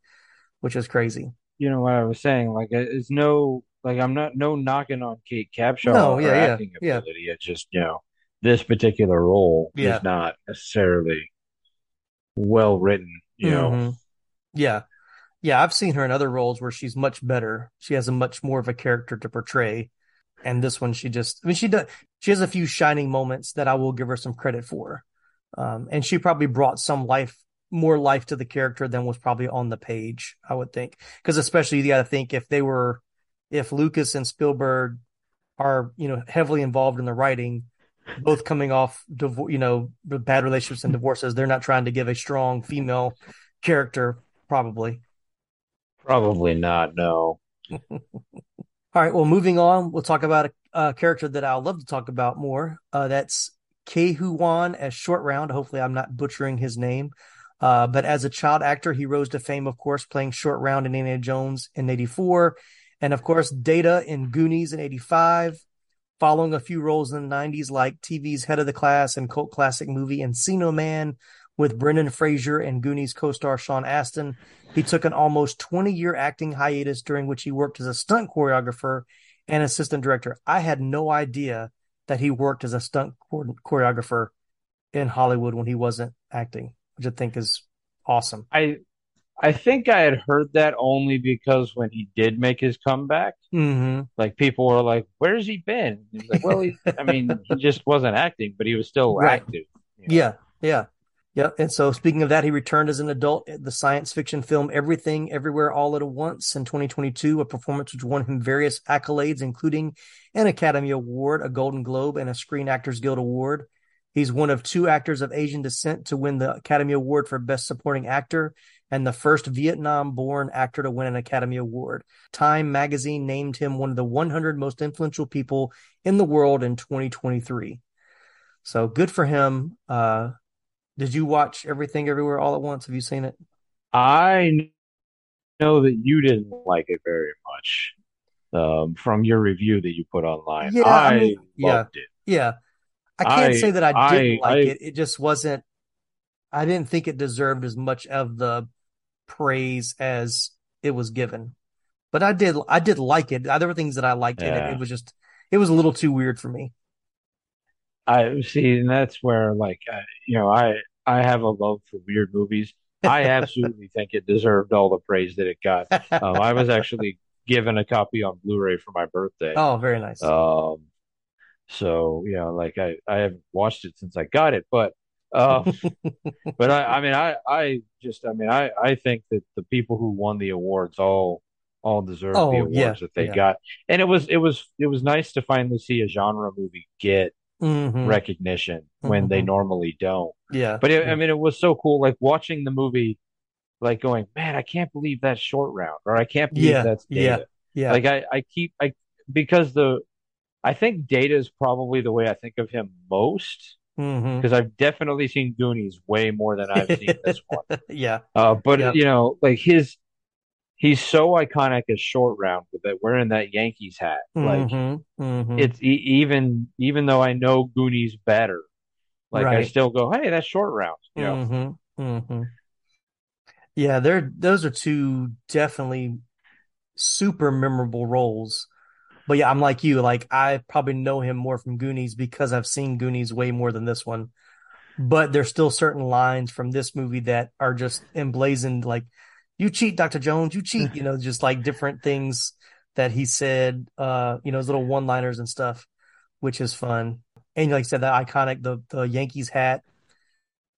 which is crazy. You know what I was saying? Like, it's no, like, I'm not no knocking on Kate Capshaw No, yeah, yeah, acting yeah. ability. It's just, you know, this particular role Yeah. is not necessarily well written, you know. Mhm. Yeah. Yeah, I've seen her in other roles where she's much better. She has a much more of a character to portray. And this one she just I mean she does she has a few shining moments that I will give her some credit for. Um and she probably brought some life more life to the character than was probably on the page, I would think. Because especially you gotta think if they were if Lucas and Spielberg are, you know, heavily involved in the writing, both coming off divo- you know, bad relationships and divorces, they're not trying to give a strong female character, probably. Probably not, no. *laughs* All right. Well, moving on, we'll talk about a, a character that I'll love to talk about more. Uh, that's Ke Huy Quan as Short Round. Hopefully, I'm not butchering his name. Uh, but as a child actor, he rose to fame, of course, playing Short Round in Indiana Jones in '84, and of course, Data in Goonies in '85. Following a few roles in the '90s, like TV's Head of the Class and cult classic movie Encino Man, with Brendan Fraser and Goonies co-star Sean Astin. He took an almost 20-year acting hiatus during which he worked as a stunt choreographer and assistant director. I had no idea that he worked as a stunt choreographer in Hollywood when he wasn't acting, which I think is awesome. I I think I had heard that only because when he did make his comeback, Mm-hmm. like people were like, "Where's he been?" He's like, "Well, he, I mean, he just wasn't acting, but he was still *laughs* Right. active." Yeah, yeah, yeah. And so, speaking of that, he returned as an adult at the science fiction film Everything, Everywhere, All at Once in 2022, a performance which won him various accolades, including an Academy Award, a Golden Globe, and a Screen Actors Guild Award. He's one of two actors of Asian descent to win the Academy Award for Best Supporting Actor and the first Vietnam born actor to win an Academy Award. Time magazine named him one of the 100 most influential people in the world in 2023. So good for him. Uh, did you watch Everything Everywhere All at Once? Have you seen it? I know that you didn't like it very much um, from your review that you put online. Yeah, I, I mean, yeah. loved it. Yeah. I can't I- say that I didn't I- like it. It just wasn't, I didn't think it deserved as much of the praise as it was given. But I did, I did like it. There were things that I liked in it. It was just, it was a little too weird for me. I see, and that's where, like, I, you know, I I have a love for weird movies. I absolutely *laughs* think it deserved all the praise that it got. Um, I was actually given a copy on Blu-ray for my birthday. Oh, very nice. Um, so you know, like I I haven't watched it since I got it, but uh, *laughs* but I I mean I I just I mean I I think that the people who won the awards all all deserve the Oh, awards yeah, that they yeah. got, and it was it was it was nice to finally see a genre movie get Mhm. recognition when they Mhm. normally don't. Yeah. But it, Yeah. I mean, it was so cool, like watching the movie, like going, man, I can't believe that's short round, or I can't believe Yeah, that's yeah, data. yeah. Like I, I keep, I because the, I think data is probably the way I think of him most because I've definitely seen Goonies way more than I've seen this one. *laughs* yeah. Uh, but Yep. you know, like his, he's so iconic as short round with that wearing that Yankees hat. Like Mhm. Mhm. it's e- even even though I know Goonies better, like I still go, hey, that's short round. You know, hmm hmm Yeah, they're those are two definitely super memorable roles. But yeah, I'm like you. Like I probably know him more from Goonies because I've seen Goonies way more than this one. But there's still certain lines from this movie that are just emblazoned. Like, "You cheat, Dr. Jones. You cheat." You *laughs* know, just like different things that he said. Uh, you know, his little one-liners and stuff, which is fun. And like I said, that iconic the the Yankees hat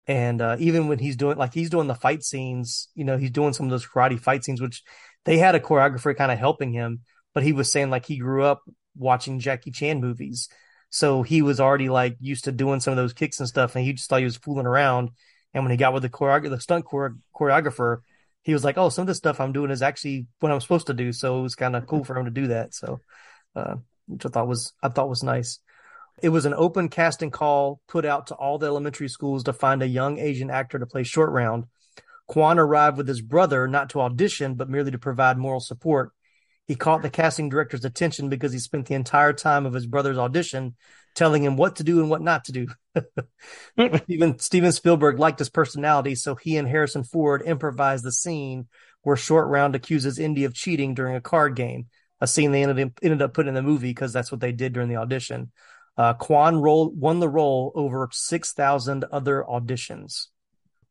and uh, even when he's doing like he's doing the fight scenes, you know, he's doing some of those karate fight scenes, which they had a choreographer kind of helping him, but he was saying like he grew up watching Jackie Chan movies. So he was already like used to doing some of those kicks and stuff, and he just thought he was fooling around. And when he got with the choreographer, the stunt chore- choreographer, he was like, "Oh, some of this stuff I'm doing is actually what I'm supposed to do." So it was kind of cool for him to do that. So, uh, which I thought was I thought was nice. It was an open casting call put out to all the elementary schools to find a young Asian actor to play Short Round. Quan arrived with his brother not to audition, but merely to provide moral support. He caught the casting director's attention because he spent the entire time of his brother's audition telling him what to do and what not to do. *laughs* Even Steven Spielberg liked his personality, so he and Harrison Ford improvised the scene where Short Round accuses Indy of cheating during a card game, a scene they ended, ended up putting in the movie because that's what they did during the audition. Uh, Quan role, won the role over 6,000 other auditions.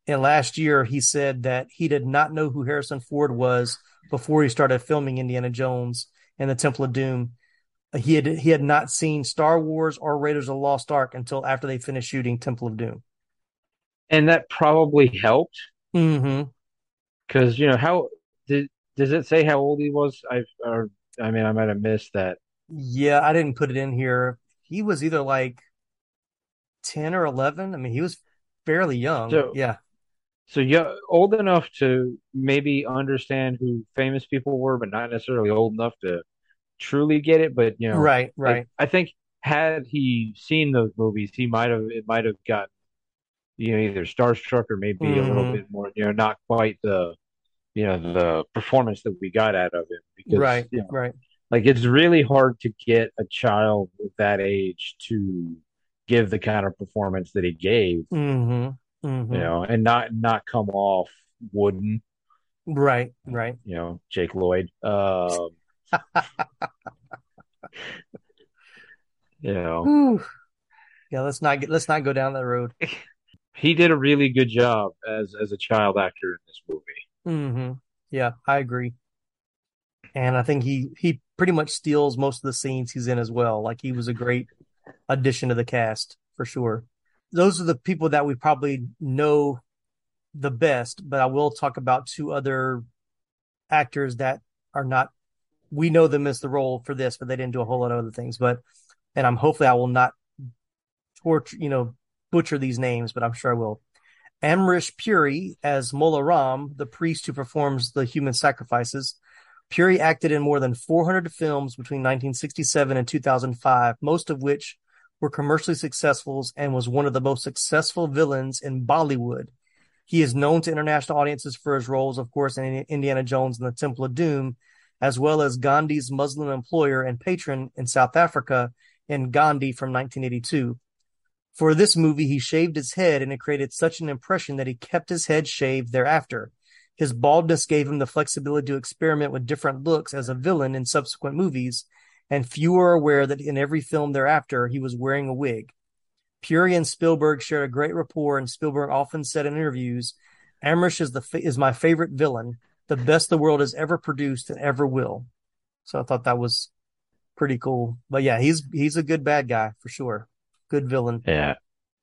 And last year, he said that he did not know who Harrison Ford was before he started filming Indiana Jones and the Temple of Doom. He had he had not seen Star Wars or Raiders of the Lost Ark until after they finished shooting Temple of Doom. And that probably helped. Mm-hmm. Because you know how did does it say how old he was? I or I mean I might have missed that. Yeah, I didn't put it in here. He was either like ten or eleven. I mean, he was fairly young. So, yeah. So yeah, old enough to maybe understand who famous people were, but not necessarily old enough to truly get it. But you know, right, right. I think had he seen those movies, he might have it might have got you know either starstruck or maybe a little Mhm. bit more. You know, not quite the you know the performance that we got out of him. Because, right, you know, right. like it's really hard to get a child of that age to give the kind of performance that he gave Mm-hmm. Mm-hmm. you know and not not come off wooden Right, right. you know jake lloyd um *laughs* you know Whew. Yeah, let's not get let's not go down that road. *laughs* he did a really good job as as a child actor in this movie Mm-hmm. Yeah, I agree. And I think he he pretty much steals most of the scenes he's in as well. Like he was a great addition to the cast for sure. Those are the people that we probably know the best, but I will talk about two other actors that are not we know them as the role for this, but they didn't do a whole lot of other things. But and I'm hopefully I will not torture you know butcher these names, but I'm sure I will. Amrish Puri as Mola Ram, the priest who performs the human sacrifices. Puri acted in more than 400 films between 1967 and 2005, most of which were commercially successful and was one of the most successful villains in Bollywood. He is known to international audiences for his roles, of course, in Indiana Jones and the Temple of Doom, as well as Gandhi's Muslim employer and patron in South Africa in Gandhi from 1982. For this movie, he shaved his head and it created such an impression that he kept his head shaved thereafter. His baldness gave him the flexibility to experiment with different looks as a villain in subsequent movies, and few are aware that in every film thereafter he was wearing a wig. Puri and Spielberg shared a great rapport, and Spielberg often said in interviews, "Amrish is the is my favorite villain, the best the world has ever produced and ever will." So I thought that was pretty cool. But yeah, he's he's a good bad guy for sure. Good villain. yeah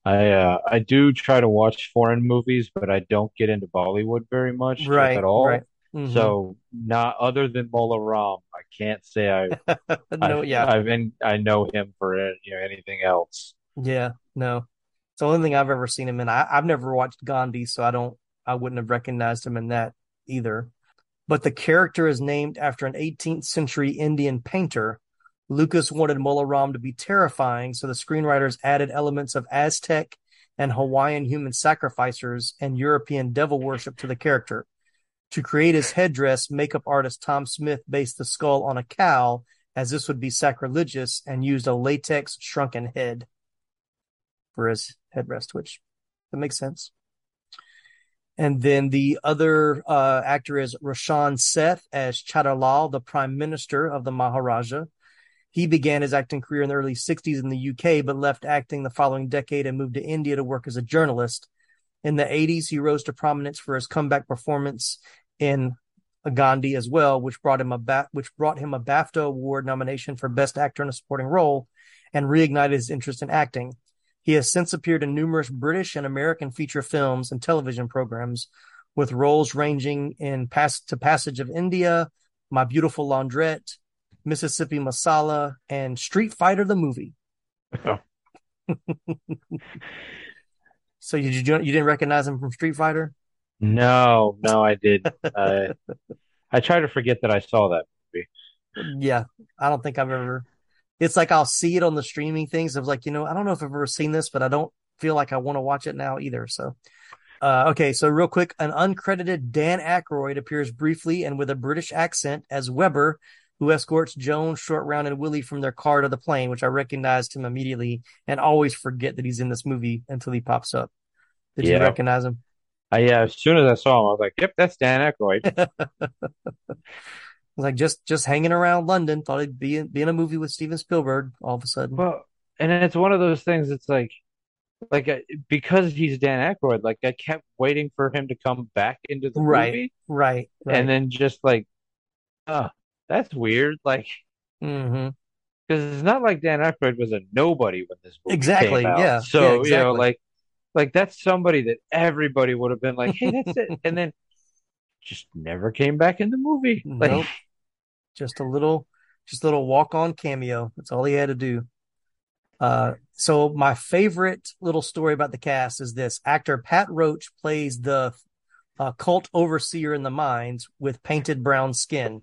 i uh i do try to watch foreign movies but i don't get into bollywood very much Right, at all right. Mhm. so not other than mola ram i can't say i *laughs* No, I've, yeah. I've been i know him for you know anything else Yeah, no. It's the only thing I've ever seen him in. I, I've never watched Gandhi, so I don't I wouldn't have recognized him in that either. But the character is named after an 18th century Indian painter. Lucas wanted Mola Ram to be terrifying, so the screenwriters added elements of Aztec and Hawaiian human sacrificers and European devil worship to the character. To create his headdress, makeup artist Tom Smith based the skull on a cow, as this would be sacrilegious, and used a latex shrunken head for his headrest, which that makes sense. And then the other uh, actor is Roshan Seth as Chattar Lal, the Prime Minister of the Maharaja. He began his acting career in the early 60s in the UK, but left acting the following decade and moved to India to work as a journalist. In the 80s, he rose to prominence for his comeback performance in Gandhi as well, which brought him a ba- which brought him a BAFTA award nomination for Best Actor in a Supporting Role, and reignited his interest in acting. He has since appeared in numerous British and American feature films and television programs, with roles ranging in Pass to Passage of India, My Beautiful Laundrette, Mississippi Masala, and Street Fighter the movie. Oh. *laughs* So did you you didn't recognize him from Street Fighter? no no i did i *laughs* i try to forget that i saw that movie Yeah, I don't think I've ever. It's like I'll see it on the streaming things. of like, you know, I don't know if I've ever seen this, but I don't feel like I want to watch it now either. So, uh, okay, so real quick, an uncredited Dan Aykroyd appears briefly and with a British accent as Weber, who escorts Jones, Short Round, and Willie from their car to the plane, which I recognized him immediately and always forget that he's in this movie until he pops up. Did you recognize him? Uh, yeah, as soon as I saw him, I was like, "Yep, that's Dan Aykroyd." *laughs* Like just just hanging around London, thought he'd be in, be in a movie with Steven Spielberg all of a sudden. Well, and it's one of those things. It's like, like uh, because he's Dan Aykroyd, like I kept waiting for him to come back into the right, movie, right, right. and then just like, oh, that's weird. Like, hmm because it's not like Dan Aykroyd was a nobody when this movie Exactly, came out. yeah, So yeah, you know, like, like that's somebody that everybody would have been like, hey, that's it, *laughs* and then just never came back in the movie. Like, Nope. Just a little just a little walk on cameo. That's all he had to do. Uh so my favorite little story about the cast is this. Actor pat roach plays the uh, cult overseer in the mines with painted brown skin.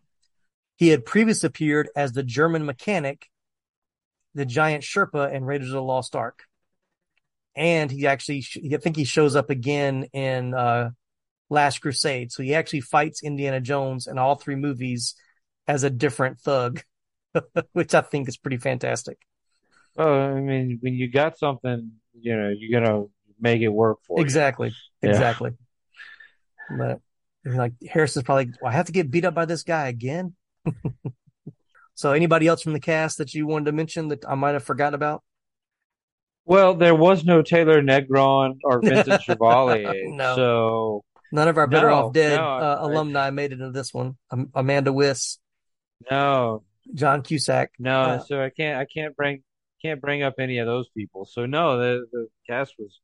He had previously appeared as the german mechanic the giant sherpa in raiders of the lost ark. And he actually i think he shows up again in uh last crusade. So he actually fights indiana jones in all three movies as a different thug, *laughs* which I think is pretty fantastic. Well, I mean, when you got something, you know, you're gonna make it work for you. Exactly. Yeah. Exactly. But like Harrison's probably, well, I have to get beat up by this guy again. *laughs* so anybody else from the cast that you wanted to mention that I might have forgotten about? Well, there was no Taylor Negron or Vincent *laughs* Chevalier, No. so None of our Better No, Off Dead no, uh, alumni made it into this one. Um, Amanda Wiss, no, John Cusack. no. Uh, so I can't, I can't bring, can't bring up any of those people. So no, the the cast was,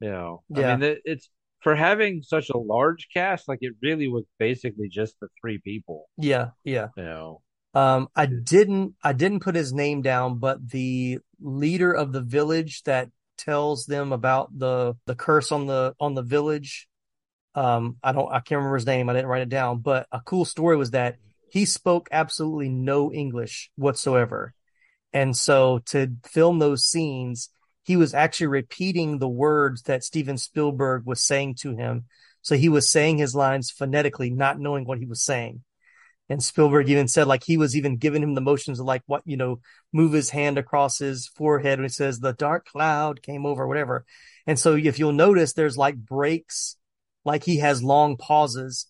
you know, I Yeah. mean, the, it's for having such a large cast, like it really was basically just the three people, yeah, yeah. you know. Um, I didn't I didn't put his name down, but the leader of the village that tells them about the the curse on the on the village. Um, I don't I can't remember his name. I didn't write it down, but a cool story was that he spoke absolutely no English whatsoever. And so to film those scenes, he was actually repeating the words that Steven Spielberg was saying to him. So he was saying his lines phonetically, not knowing what he was saying. And Spielberg even said like he was even giving him the motions of like what, you know, move his hand across his forehead when he says the dark cloud came over, whatever. And so if you'll notice, there's like breaks, like he has long pauses.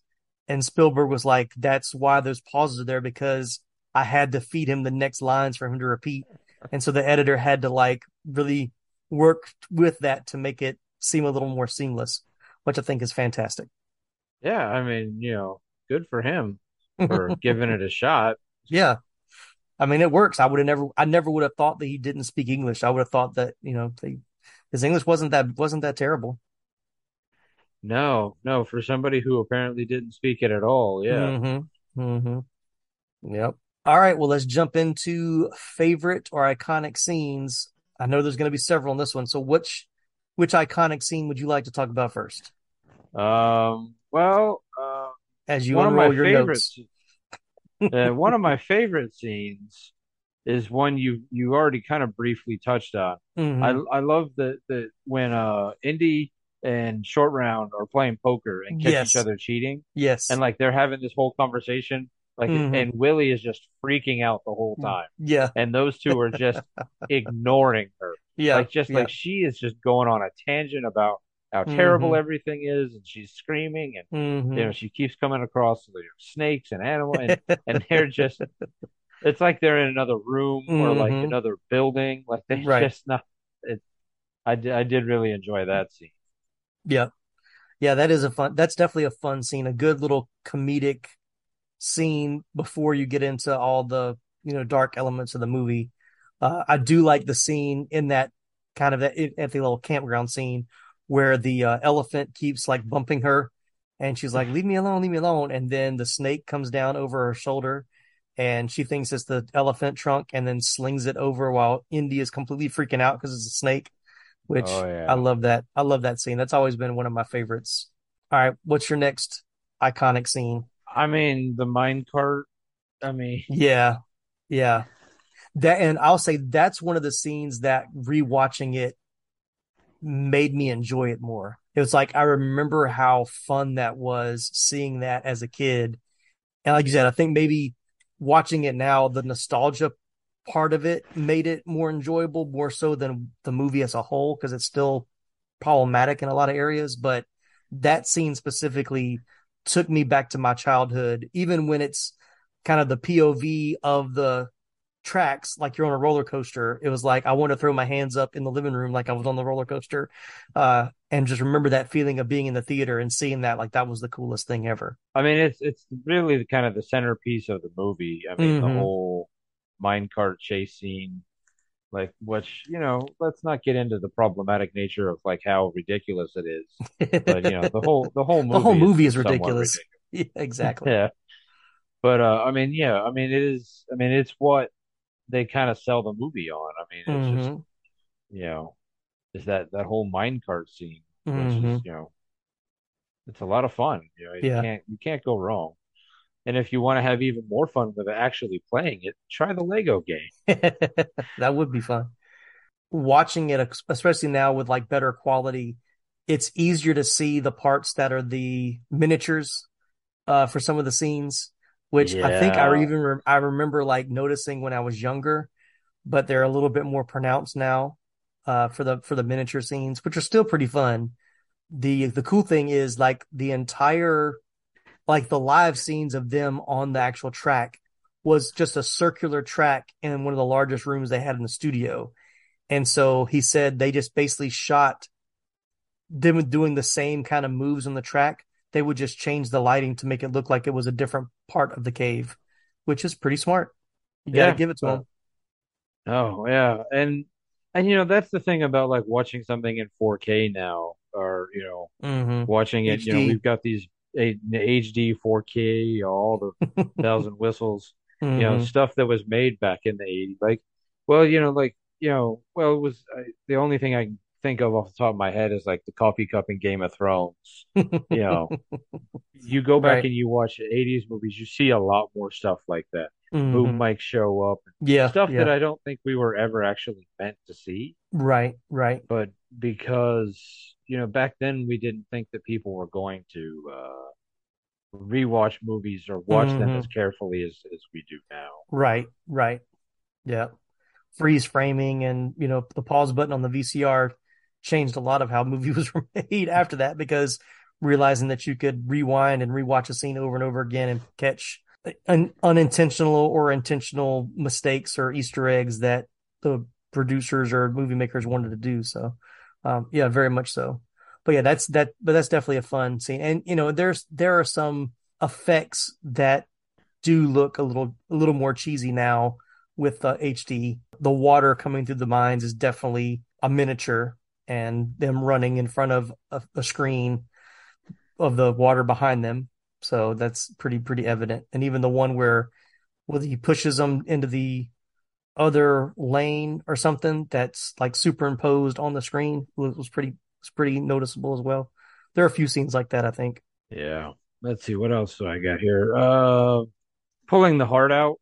And Spielberg was like, that's why those pauses are there because I had to feed him the next lines for him to repeat. And so the editor had to like really work with that to make it seem a little more seamless, which I think is fantastic. Yeah, I mean, you know, good for him for *laughs* giving it a shot. Yeah. I mean, it works. I would have never, I never would have thought that he didn't speak English. I would have thought that, you know, they, his English wasn't that, wasn't that terrible. No, no, for somebody who apparently didn't speak it at all. Yeah. Mm-hmm. Mm-hmm. Yep. All right. Well, let's jump into favorite or iconic scenes. I know there's going to be several in this one. So which, which iconic scene would you like to talk about first? Um, well, uh, As you one of my your favorites, notes. *laughs* uh, one of my favorite scenes is one you you already kind of briefly touched on. Mhm. I I love the the when uh Indy and Short Round are playing poker and catch Yes. each other cheating, Yes. and like they're having this whole conversation, like Mhm. and Willie is just freaking out the whole time, Yeah. and those two are just *laughs* ignoring her. Yeah, like just yeah. like she is just going on a tangent about how terrible Mhm. everything is, and she's screaming, and Mhm. you know she keeps coming across the snakes and animal, and, *laughs* and they're just. It's like they're in another room or like Mhm. another building. Like they're Right. just not. It. I. I did really enjoy that scene. Yeah. Yeah, that is a fun that's definitely a fun scene, a good little comedic scene before you get into all the, you know, dark elements of the movie. Uh, I do like the scene in that kind of that at the little campground scene where the uh, elephant keeps like bumping her and she's like, leave me alone, leave me alone. And then the snake comes down over her shoulder and she thinks it's the elephant trunk and then slings it over while Indy is completely freaking out because it's a snake, which Oh, yeah. I love that. I love that scene. That's always been one of my favorites. All right. What's your next iconic scene? I mean, the mine cart. I mean, *laughs* Yeah. Yeah. That, and I'll say that's one of the scenes that rewatching it made me enjoy it more. It was like, I remember how fun that was seeing that as a kid. And like you said, I think maybe watching it now, the nostalgia part of it made it more enjoyable, more so than the movie as a whole, because it's still problematic in a lot of areas. But that scene specifically took me back to my childhood, even when it's kind of the POV of the tracks like you're on a roller coaster it was like i want to throw my hands up in the living room like i was on the roller coaster uh and just remember that feeling of being in the theater and seeing that like that was the coolest thing ever I mean, it's it's really the kind of the centerpiece of the movie. I mean, Mhm. the whole minecart chase scene, like which you know, let's not get into the problematic nature of like how ridiculous it is. But you know, the *laughs* whole the whole movie the whole movie is somewhat ridiculous *laughs* yeah, exactly *laughs* Yeah. But uh I mean, yeah, I mean it is I mean it's what they kind of sell the movie on. I mean, it's just Mhm. you know, is that that whole minecart scene, which Mhm. is, you know, it's a lot of fun. You know, you Yeah. can't you can't go wrong. And if you want to have even more fun with actually playing it, try the Lego game. *laughs* that would be fun. Watching it, especially now with like better quality, it's easier to see the parts that are the miniatures uh, for some of the scenes, which I think I even re- I remember like noticing when I was younger, but they're a little bit more pronounced now uh, for the for the miniature scenes, which are still pretty fun. The the cool thing is like the entire like the live scenes of them on the actual track was just a circular track in one of the largest rooms they had in the studio. And so he said they just basically shot them doing the same kind of moves on the track. They would just change the lighting to make it look like it was a different part of the cave, which is pretty smart. You got to Yeah. give it to Uh, them. Oh yeah, and and you know that's the thing about like watching something in 4K now, or you know, Mhm. watching it. You know, we've got these a, HD 4K, all the *laughs* bells and whistles. You know, Mhm. stuff that was made back in the 80s. Like, well, you know, like you know, well, it was I, the only thing I can think of off the top of my head is like the coffee cup in Game of Thrones. You know, *laughs* you go back Right. and you watch 80s movies, you see a lot more stuff like that. Boom Mhm. mics show up, Yeah, stuff that. I don't think we were ever actually meant to see. Right, right. But because, you know, back then we didn't think that people were going to uh rewatch movies or watch them Mhm. as carefully as as we do now. Right, right. Yeah. Freeze framing and, you know, the pause button on the VCR changed a lot of how *laughs* movie was made after that because realizing that you could rewind and rewatch a scene over and over again and catch un- unintentional or intentional mistakes or Easter eggs that the producers or movie makers wanted to do. So, um, yeah, very much so. But yeah, that's that, but that's definitely a fun scene. And, you know, there's, there are some effects that do look a little a little more cheesy now with uh, HD. The water coming through the mines is definitely a miniature, and them running in front of a, a screen of the water behind them. So that's pretty pretty evident. And even the one where whether he pushes them into the other lane or something that's like superimposed on the screen was, was pretty was pretty noticeable as well. There are a few scenes like that, I think. Yeah. Let's see what else do I got here. Uh pulling the heart out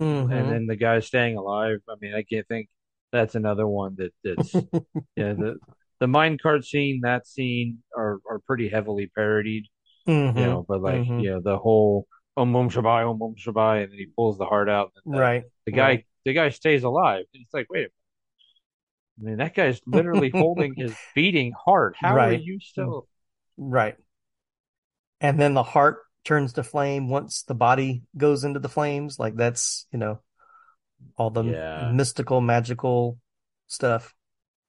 Mhm. and then the guy staying alive. I mean, I can't think that's another one that that's *laughs* yeah, the the minecart scene, that scene are are pretty heavily parodied. Mhm. You know, but like, Mhm. you know, the whole um Bum Shabai, um Bum Shabai, and then he pulls the heart out and the, Right. the guy right. The guy stays alive. It's like, wait a minute. I mean, that guy's literally *laughs* holding his beating heart. How are Right. you still Right. And then the heart turns to flame once the body goes into the flames. Like that's, you know, all the Yeah. mystical, magical stuff.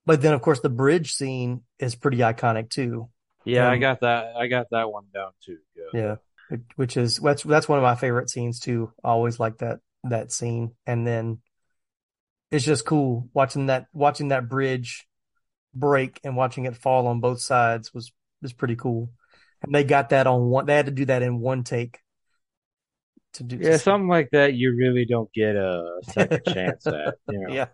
But then, of course, the bridge scene is pretty iconic too. Yeah, I Um, got that. I got that one down too. Yeah. Yeah. Which- Which is, that's, that's one of my favorite scenes too. I always like that, that scene. And then it's just cool watching that, watching that bridge break and watching it fall on both sides was, was pretty cool. And they got that on one, they had to do that in one take to do, Yeah, something like that you really don't get a second *laughs* chance at. You know? Yeah.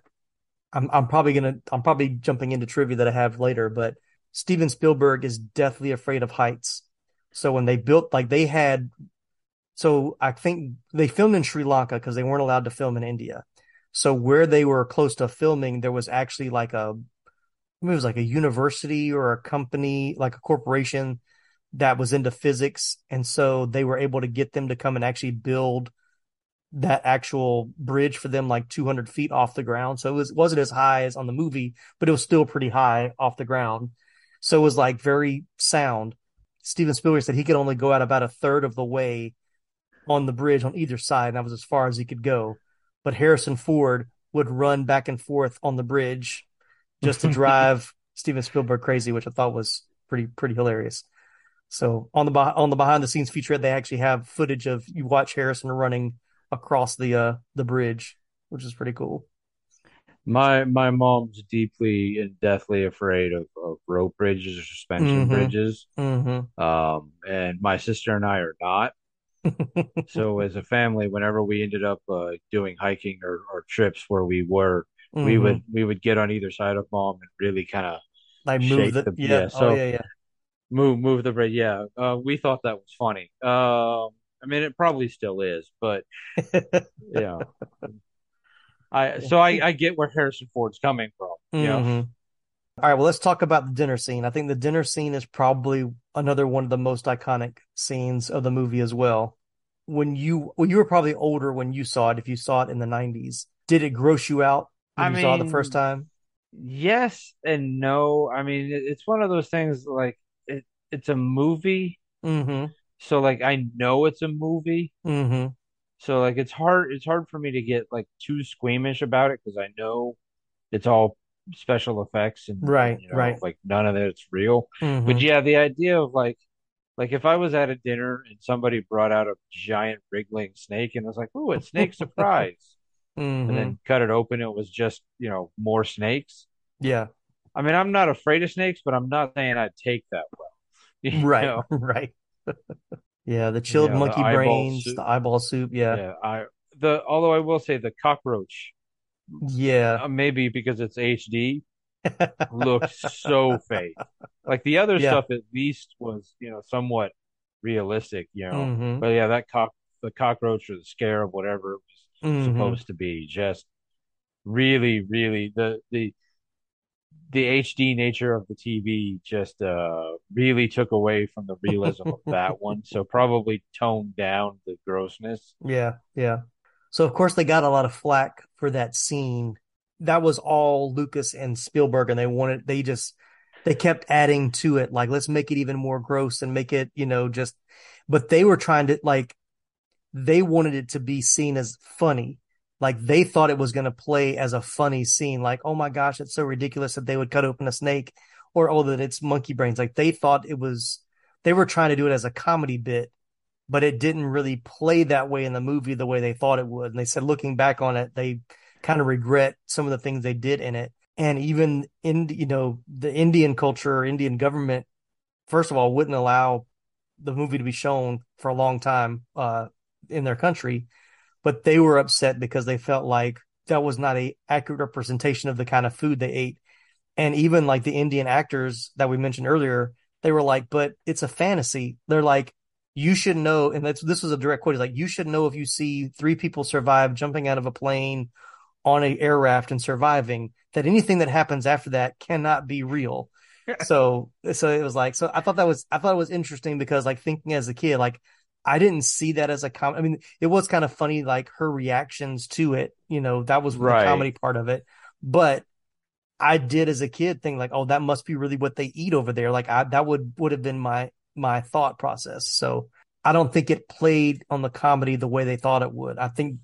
I'm I'm probably gonna I'm probably jumping into trivia that I have later, but Steven Spielberg is deathly afraid of heights. So when they built like they had so I think they filmed in Sri Lanka because they weren't allowed to film in India. So where they were close to filming, there was actually like a it was like a university or a company, like a corporation that was into physics. And so they were able to get them to come and actually build that actual bridge for them like 200 feet off the ground. So it was wasn't as high as on the movie, but it was still pretty high off the ground. So it was like very sound. Steven Spielberg said he could only go out about a third of the way on the bridge on either side, and that was as far as he could go. But Harrison Ford would run back and forth on the bridge just to *laughs* drive Steven Spielberg crazy, which I thought was pretty pretty hilarious. So on the on the behind the scenes featurette, they actually have footage of you watch Harrison running across the uh the bridge, which is pretty cool. My my mom's deeply and deathly afraid of, of rope bridges or suspension Mhm. bridges. Mm-hmm. Um, and my sister and I are not. *laughs* so as a family, whenever we ended up uh, doing hiking or, or trips where we were, we Mhm. would we would get on either side of mom and really kind of Like move the, the yeah, so oh yeah, yeah. move move the bridge. Yeah, uh, we thought that was funny. Um, I mean, it probably still is, but *laughs* yeah. I so I, I get where Harrison Ford's coming from. You know? Mhm. All right, well, let's talk about the dinner scene. I think the dinner scene is probably another one of the most iconic scenes of the movie as well. When you well, you were probably older when you saw it, if you saw it in the '90s. Did it gross you out when I you saw it the first time? Yes and no. I mean, it's one of those things like it, it's a movie, Mm-hmm. so like I know it's a movie. Mm-hmm. So like it's hard it's hard for me to get like too squeamish about it because I know it's all special effects and Right, you know right. like none of it's real. Mhm. But yeah, the idea of like like if I was at a dinner and somebody brought out a giant wriggling snake and I was like, "Ooh, it's snake *laughs* surprise." Mhm. And then cut it open it was just, you know, more snakes. Yeah. I mean, I'm not afraid of snakes, but I'm not saying I'd take that well. *laughs* You Right, know? *laughs* right. yeah, the chilled Yeah, the monkey eyeball brains, soup. the eyeball soup. Yeah. Yeah, I the although I will say the cockroach Yeah. uh, maybe because it's HD, *laughs* looks so fake. Like the other Yeah. stuff at least was, you know, somewhat realistic, you know. Mhm. But yeah, that cock the cockroach or the scarab, whatever it was Mhm. supposed to be, just really, really the the the HD nature of the TV just uh really took away from the realism of that *laughs* one. So probably toned down the grossness. Yeah, yeah. So of course they got a lot of flack for that scene. That was all Lucas and Spielberg, and they wanted they just they kept adding to it, like let's make it even more gross and make it, you know, just. But they were trying to like, they wanted it to be seen as funny. Like they thought it was going to play as a funny scene. Like, oh my gosh, it's so ridiculous that they would cut open a snake, or oh that it's monkey brains. Like they thought it was. They were trying to do it as a comedy bit, but it didn't really play that way in the movie the way they thought it would. And they said, looking back on it, they kind of regret some of the things they did in it. And even in, you know, the Indian culture or Indian government, first of all, wouldn't allow the movie to be shown for a long time uh, in their country. But they were upset because they felt like that was not a accurate representation of the kind of food they ate. And even like the Indian actors that we mentioned earlier, they were like, but it's a fantasy. They're like, you should know, and that's this was a direct quote. It's like you should know if you see three people survive jumping out of a plane on a air raft and surviving, that anything that happens after that cannot be real. *laughs* so so it was like so I thought that was I thought it was interesting because like thinking as a kid, like I didn't see that as a com I mean, it was kind of funny, like her reactions to it, you know, that was Right. the comedy part of it. But I did as a kid think like, oh, that must be really what they eat over there. Like I that would would have been my my thought process. So I don't think it played on the comedy the way they thought it would. I think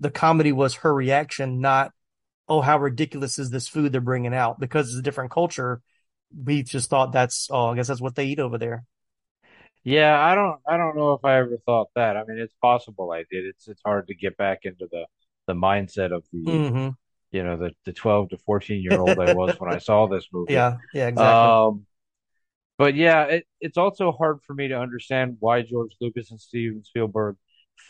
the comedy was her reaction, not oh how ridiculous is this food they're bringing out because it's a different culture. We just thought that's oh I guess that's what they eat over there. Yeah, I don't I don't know if I ever thought that. I mean, it's possible I did. It's it's hard to get back into the the mindset of the Mhm. you know the the 12 to 14 year old I was when I saw this *laughs* movie. Yeah, yeah, exactly. Um, but yeah, it, it's also hard for me to understand why George Lucas and Steven Spielberg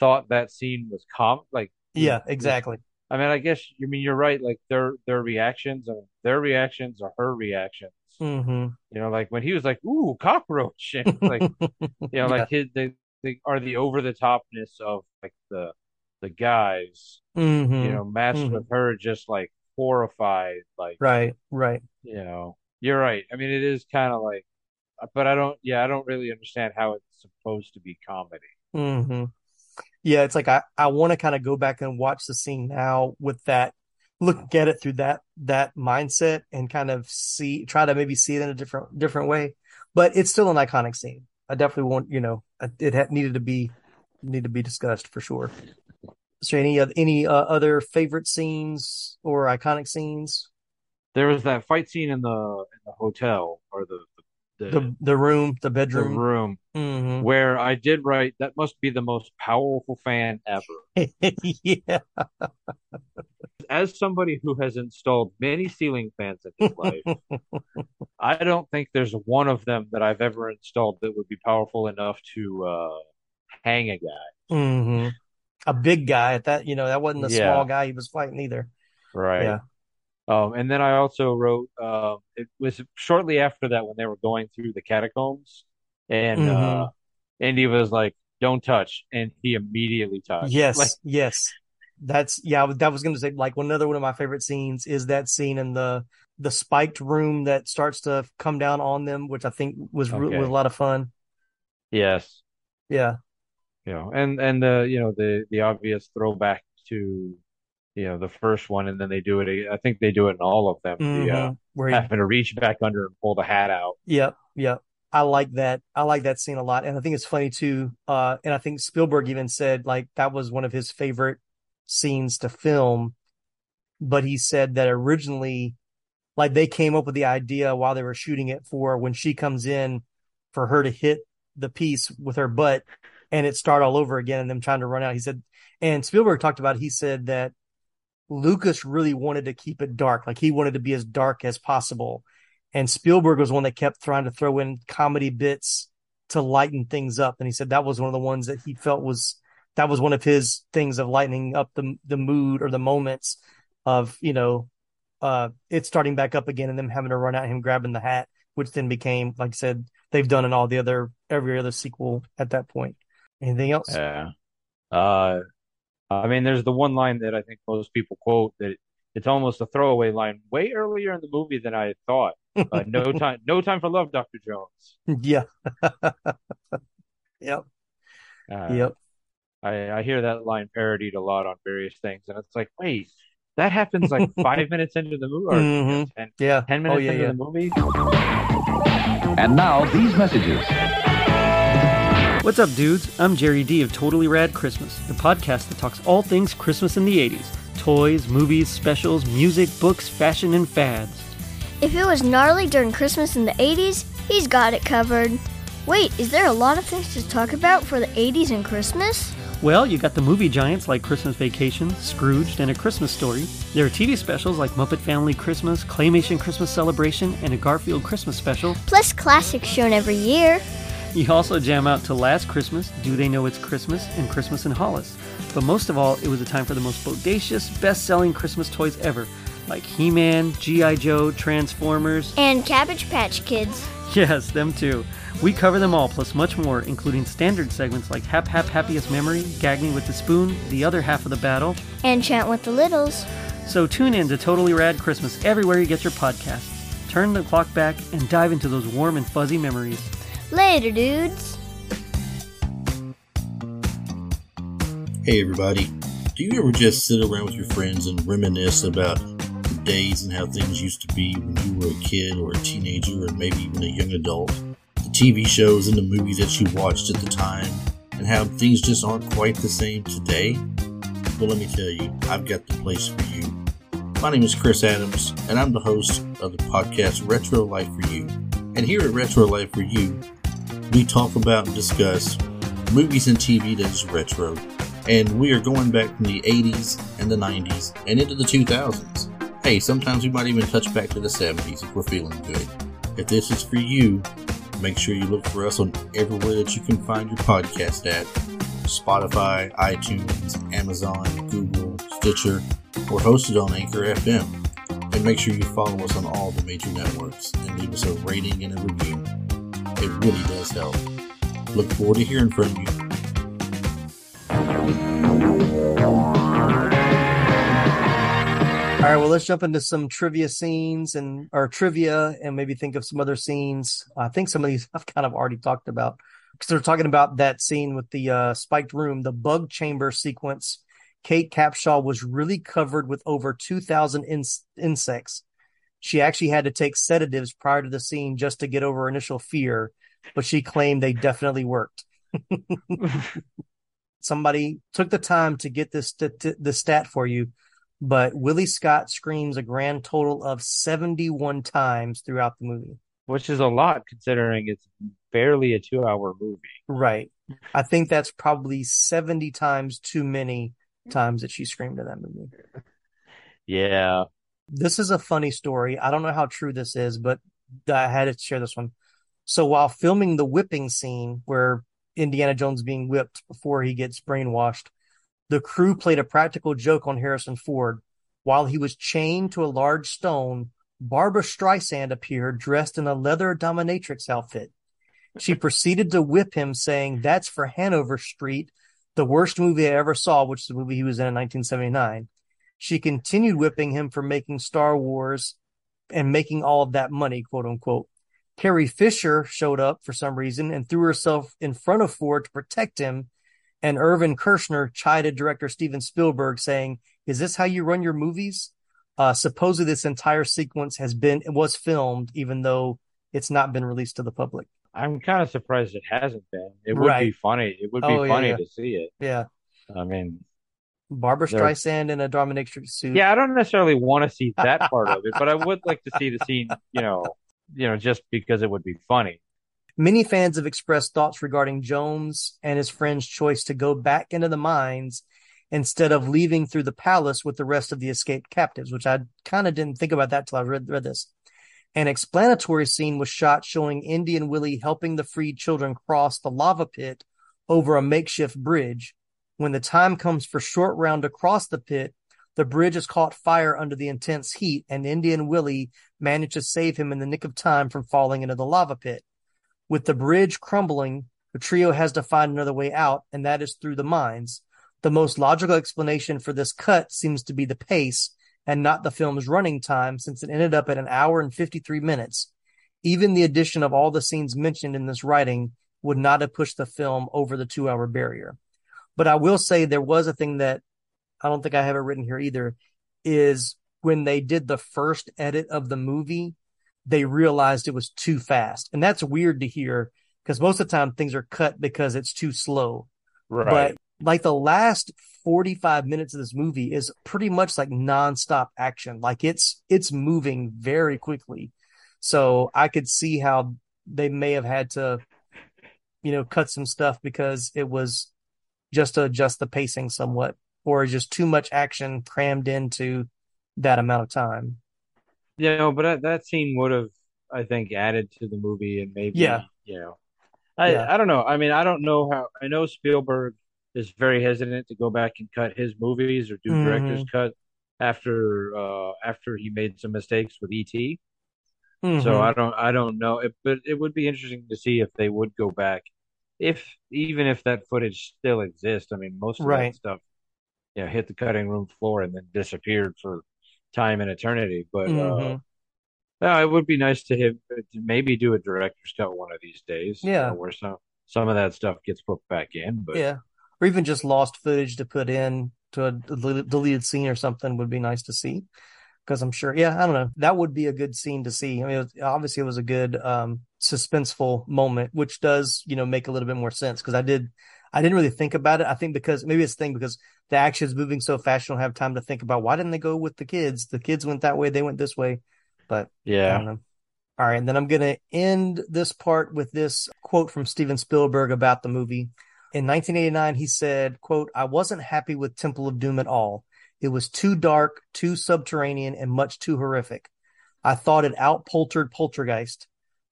thought that scene was com like Yeah, exactly. I mean, I guess I mean you're right. Like their their reactions are their reactions are her reactions. Mm-hmm. You know, like when he was like, "Ooh, cockroach," *laughs* and like *laughs* you know, like his they they are the over the topness of like the the guys. Mhm. You know, matched Mhm. with her just like horrified, like Right, right. you know. You're right. I mean, it is kind of like, but I don't. Yeah, I don't really understand how it's supposed to be comedy. hmm yeah, it's like I, I want to kind of go back and watch the scene now with that, look at it through that that mindset and kind of see try to maybe see it in a different different way. But it's still an iconic scene. I definitely want you know it had needed to be need to be discussed for sure. So any of any uh, other favorite scenes or iconic scenes? There was that fight scene in the in the hotel or the the the, the room, the bedroom, the room, mm-hmm. where I did write that must be the most powerful fan ever. *laughs* yeah. As somebody who has installed many ceiling fans in his life, *laughs* I don't think there's one of them that I've ever installed that would be powerful enough to uh, hang a guy. Mm-hmm. A big guy at that, you know, that wasn't a Yeah. small guy he was fighting either. Right. Yeah. Um, and then I also wrote, uh, it was shortly after that when they were going through the catacombs and, Mhm. uh, Indy was like, don't touch. And he immediately touched. Yes, Like, yes. That's yeah, that was going to say like another one of my favorite scenes is that scene in the the spiked room that starts to come down on them, which I think was Okay. was a lot of fun. yes. Yeah. You know, and, and the, you know, the, the obvious throwback to, you know, the first one. And then they do it. I think they do it in all of them. The, uh. Where having to reach back under and pull the hat out. Yep, yep. I like that. I like that scene a lot, and I think it's funny too. Uh, and I think Spielberg even said like that was one of his favorite scenes to film. But he said that originally, like they came up with the idea while they were shooting it for when she comes in, for her to hit the piece with her butt, and it start all over again, and them trying to run out. He said, and Spielberg talked about. He said that Lucas really wanted to keep it dark. Like he wanted to be as dark as possible. And Spielberg was one that kept trying to throw in comedy bits to lighten things up. And he said that was one of the ones that he felt was that was one of his things of lightening up the the mood or the moments of, you know, uh it starting back up again and them having to run out him grabbing the hat, which then became, like I said, they've done in all the other every other sequel at that point. Anything else? Yeah. Uh, I mean, there's the one line that I think most people quote that it's almost a throwaway line way earlier in the movie than I had thought. Uh, no *laughs* time, no time for love, Dr. Jones. Yeah. *laughs* yep. Uh, Yep. I, I hear that line parodied a lot on various things, and it's like, wait, that happens like five *laughs* minutes into the movie, or Mhm. 10, Yeah. 10 Oh, minutes yeah, into yeah. the movie. And now these messages. What's up, dudes? I'm Jerry D of Totally Rad Christmas, the podcast that talks all things Christmas in the 80s toys, movies, specials, music, books, fashion, and fads. If it was gnarly during Christmas in the 80s, he's got it covered. Wait, is there a lot of things to talk about for the 80s and Christmas? Well, you got the movie giants like Christmas Vacation, Scrooged, and A Christmas Story. There are TV specials like Muppet Family Christmas, Claymation Christmas Celebration, and a Garfield Christmas special. Plus classics shown every year. You also jam out to Last Christmas, Do They Know It's Christmas, and Christmas in Hollis. But most of all, it was a time for the most bodacious, best selling Christmas toys ever, like He Man, G.I. Joe, Transformers. And Cabbage Patch Kids. Yes, them too. We cover them all, plus much more, including standard segments like Hap Hap Happiest Memory, Gag Me with the Spoon, The Other Half of the Battle. And Chant with the Littles. So tune in to Totally Rad Christmas everywhere you get your podcasts. Turn the clock back and dive into those warm and fuzzy memories. Later, dudes. Hey everybody, do you ever just sit around with your friends and reminisce about the days and how things used to be when you were a kid or a teenager or maybe even a young adult? The TV shows and the movies that you watched at the time and how things just aren't quite the same today? Well, let me tell you, I've got the place for you. My name is Chris Adams, and I'm the host of the podcast Retro Life for You. And here at Retro Life for You, we talk about and discuss movies and TV that is retro. And we are going back from the 80s and the 90s and into the 2000s. Hey, sometimes we might even touch back to the 70s if we're feeling good. If this is for you, make sure you look for us on everywhere that you can find your podcast at Spotify, iTunes, Amazon, Google, Stitcher, or hosted on Anchor FM. And make sure you follow us on all the major networks and leave us a rating and a review. It really does help. Look forward to hearing from you. All right, well, let's jump into some trivia scenes and or trivia, and maybe think of some other scenes. I think some of these *laughs* I've kind of already talked about, because they're talking about that scene with the uh, spiked room, the bug chamber sequence. Kate Capshaw was really covered with over 2,000 in- insects. She actually had to take sedatives prior to the scene just to get over initial fear, but she claimed they definitely worked. *laughs* Somebody took the time to get this st- the stat for you, but Willie Scott screams a grand total of 71 times throughout the movie. Which is a lot considering it's barely a two hour movie. Right. I think that's probably 70 times too many times that she screamed in that movie. Yeah. This is a funny story. I don't know how true this is, but I had to share this one. So while filming the whipping scene where Indiana Jones being whipped before he gets brainwashed, the crew played a practical joke on Harrison Ford. While he was chained to a large stone, Barbra Streisand appeared dressed in a leather dominatrix outfit. She *laughs* proceeded to whip him, saying, That's for Hanover Street, the worst movie I ever saw, which is the movie he was in in 1979. She continued whipping him for making Star Wars and making all of that money, quote unquote. Carrie Fisher showed up for some reason and threw herself in front of Ford to protect him. And Irvin Kershner chided director Steven Spielberg, saying, Is this how you run your movies? Uh, supposedly this entire sequence has been, was filmed, even though it's not been released to the public. I'm kind of surprised it hasn't been. It would Right. be funny. It would be Oh, funny yeah. to see it. Yeah. I mean, Barbra There- Streisand in a dominatrix suit. yeah, I don't necessarily want to see that part of it, but I *laughs* would like to see the scene, you know, you know, just because it would be funny. Many fans have expressed thoughts regarding Jones and his friend's choice to go back into the mines instead of leaving through the palace with the rest of the escaped captives, which I kind of didn't think about that till I read, read this. An explanatory scene was shot showing Indy and Willie helping the freed children cross the lava pit over a makeshift bridge. When the time comes for short round to cross the pit, the bridge has caught fire under the intense heat, and Indy and Willie manage to save him in the nick of time from falling into the lava pit. With the bridge crumbling, the trio has to find another way out, and that is through the mines. The most logical explanation for this cut seems to be the pace and not the film's running time, since it ended up at an hour and 53 minutes. Even the addition of all the scenes mentioned in this writing would not have pushed the film over the two hour barrier. But I will say there was a thing that I don't think I have it written here either is when they did the first edit of the movie, they realized it was too fast. And that's weird to hear because most of the time things are cut because it's too slow. Right. But like the last 45 minutes of this movie is pretty much like nonstop action. Like it's it's moving very quickly. So I could see how they may have had to you know cut some stuff because it was just to adjust the pacing somewhat or just too much action crammed into that amount of time. Yeah, know, but that, scene would have, I think, added to the movie and maybe, Yeah. you know, I, Yeah. I don't know. I mean, I don't know how, I know Spielberg is very hesitant to go back and cut his movies or do director's Mhm. cut after, uh, after he made some mistakes with E.T. So Mhm. I don't, I don't know. It, but it would be interesting to see if they would go back, if even if that footage still exists. I mean, most of Right. that stuff, you know, hit the cutting room floor and then disappeared for time and eternity. But uh, Mhm. yeah, it would be nice to have to maybe do a director's cut one of these days. you Yeah. know, where some some of that stuff gets put back in. But Yeah. Or even just lost footage to put in to a deleted scene or something would be nice to see. Because I'm sure, yeah, I don't know. That would be a good scene to see. I mean, it was, obviously, it was a good um, suspenseful moment, which does, you know, make a little bit more sense. Because I did, I didn't really think about it. I think because maybe it's the thing because the action's moving so fast, you don't have time to think about why didn't they go with the kids? The kids went that way, they went this way. But I yeah, don't know. All right, and then I'm going to end this part with this quote from Steven Spielberg about the movie. In 1989, he said, quote, I wasn't happy with Temple of Doom at all. It was too dark, too subterranean, and much too horrific. I thought it outpoltered Poltergeist.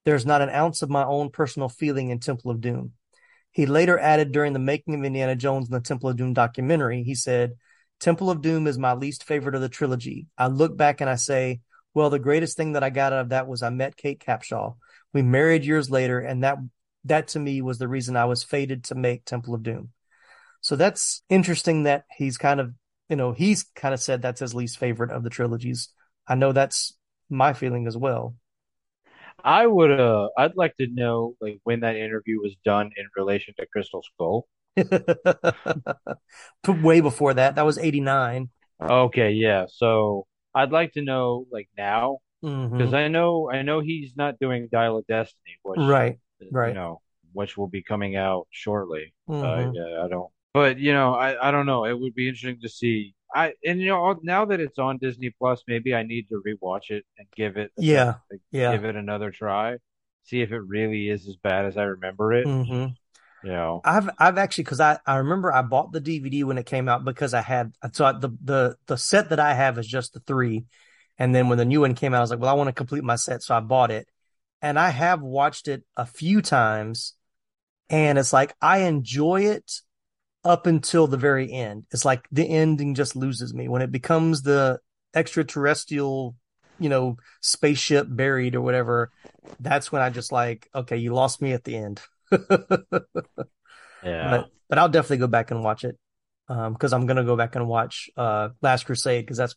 There's not an ounce of my own personal feeling in Temple of Doom. He later added during the making of Indiana Jones and the Temple of Doom documentary, he said, Temple of Doom is my least favorite of the trilogy. I look back and I say, well, the greatest thing that I got out of that was I met Kate Capshaw. We married years later, and that that to me was the reason I was fated to make Temple of Doom. So that's interesting that he's kind of, you know, he's kind of said that's his least favorite of the trilogies. I know that's my feeling as well. I would uh I'd like to know like when that interview was done in relation to Crystal Skull. *laughs* Way before that. That was 89. Okay, yeah. So I'd like to know like now because Mhm. I know I know he's not doing Dial of Destiny, which Right, right, you know, which will be coming out shortly. Uh, Mhm. yeah, I don't. But you know, I I don't know. It would be interesting to see. I and you know now that it's on Disney Plus, maybe I need to rewatch it and give it Yeah, like, yeah. give it another try, see if it really is as bad as I remember it. hmm You know, I've I've actually because I I remember I bought the DVD when it came out because I had so I, the the the set that I have is just the three, and then when the new one came out, I was like, well, I want to complete my set, so I bought it, and I have watched it a few times, and it's like I enjoy it up until the very end. It's like the ending just loses me when it becomes the extraterrestrial, you know, spaceship buried or whatever. That's when I just like, okay, you lost me at the end. *laughs* yeah. But but I'll definitely go back and watch it because I'm gonna go back and watch uh Last Crusade because that's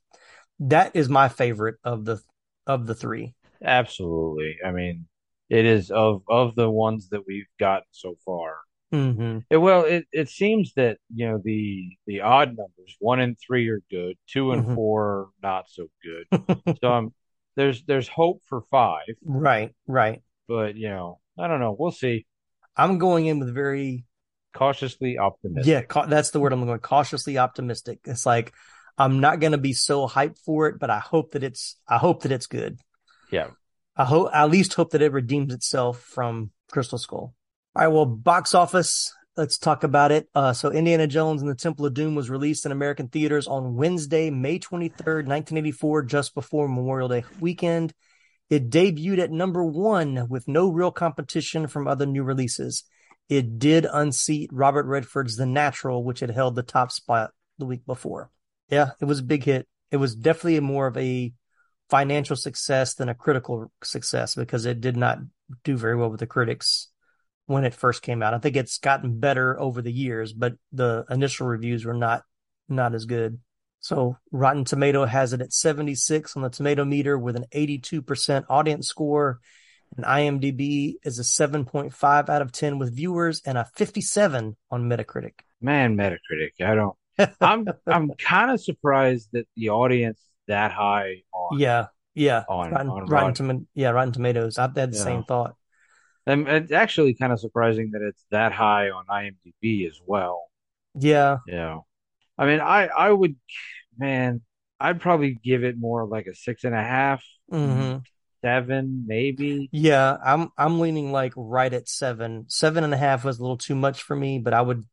that is my favorite of the of the three. Absolutely. I mean, it is of of the ones that we've gotten so far. Mm-hmm. It, well, it it seems that you know the the odd numbers one and three are good, two and Mhm. four not so good. *laughs* so um, there's there's hope for five, Right, right. but you know I don't know. We'll see. I'm going in with very Cautiously optimistic. yeah. Ca- that's the word I'm going. Cautiously optimistic. It's like I'm not going to be so hyped for it, but I hope that it's I hope that it's good. Yeah. I hope I at least hope that it redeems itself from Crystal Skull. All right, well, box office. Let's talk about it. Uh, so, Indiana Jones and the Temple of Doom was released in American theaters on Wednesday, May 23rd, 1984, just before Memorial Day weekend. It debuted at number one with no real competition from other new releases. It did unseat Robert Redford's The Natural, which had held the top spot the week before. Yeah, it was a big hit. It was definitely more of a financial success than a critical success because it did not do very well with the critics when it first came out. I think it's gotten better over the years, but the initial reviews were not not as good. So Rotten Tomato has it at 76 on the tomato meter with an 82% audience score. And IMDb is a 7.5 out of 10 with viewers and a 57 on Metacritic. Man, Metacritic. I don't. *laughs* I'm I'm kind of surprised that the audience that high on. Yeah, yeah. On- Rotten, on Rotten, Rotten. Toma- yeah, Rotten Tomatoes. I've had the Yeah. same thought. And it's actually kind of surprising that it's that high on IMDb as well. Yeah, Yeah. I mean, I I would, man, I'd probably give it more like a six and a half, hmm seven, maybe. Yeah, I'm I'm leaning like right at seven. Seven and a half was a little too much for me, but I would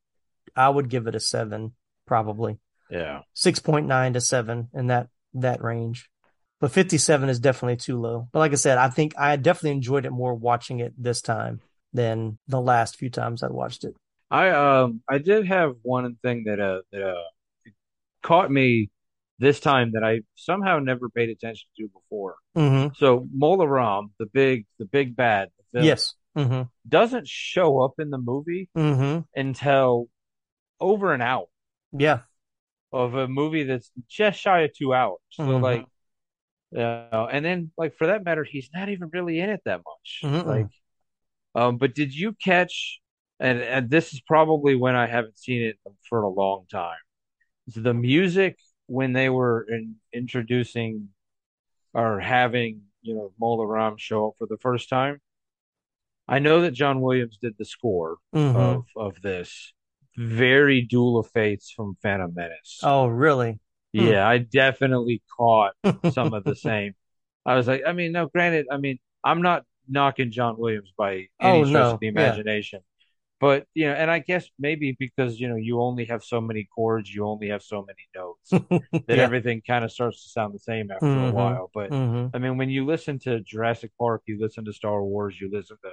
I would give it a seven, probably. Yeah. Six point nine to seven in that that range. But fifty seven is definitely too low. But like I said, I think I definitely enjoyed it more watching it this time than the last few times I watched it. I um I did have one thing that uh that uh caught me this time that I somehow never paid attention to before. hmm So Mola Ram, the big the big bad, the villain, Yes. hmm doesn't show up in the movie mm-hmm. until over an hour Yeah. of a movie that's just shy of two hours. So Mhm. Uh, and then like for that matter, he's not even really in it that much. Mm-mm. Like, um, but did you catch? And and this is probably when I haven't seen it for a long time. The music when they were in, introducing or having you know Mola Ram show up for the first time. I know that John Williams did the score Mhm. of of this. Very Duel of Fates from Phantom Menace. Oh, really? Hmm. Yeah, I definitely caught *laughs* some of the same. I was like, I mean, no, granted, I mean, I'm not knocking John Williams by any Oh, stretch no, of the yeah. imagination. But, you know, and I guess maybe because, you know, you only have so many chords, you only have so many notes, *laughs* that Yeah. everything kind of starts to sound the same after a Mhm. while. But Mhm. I mean, when you listen to Jurassic Park, you listen to Star Wars, you listen to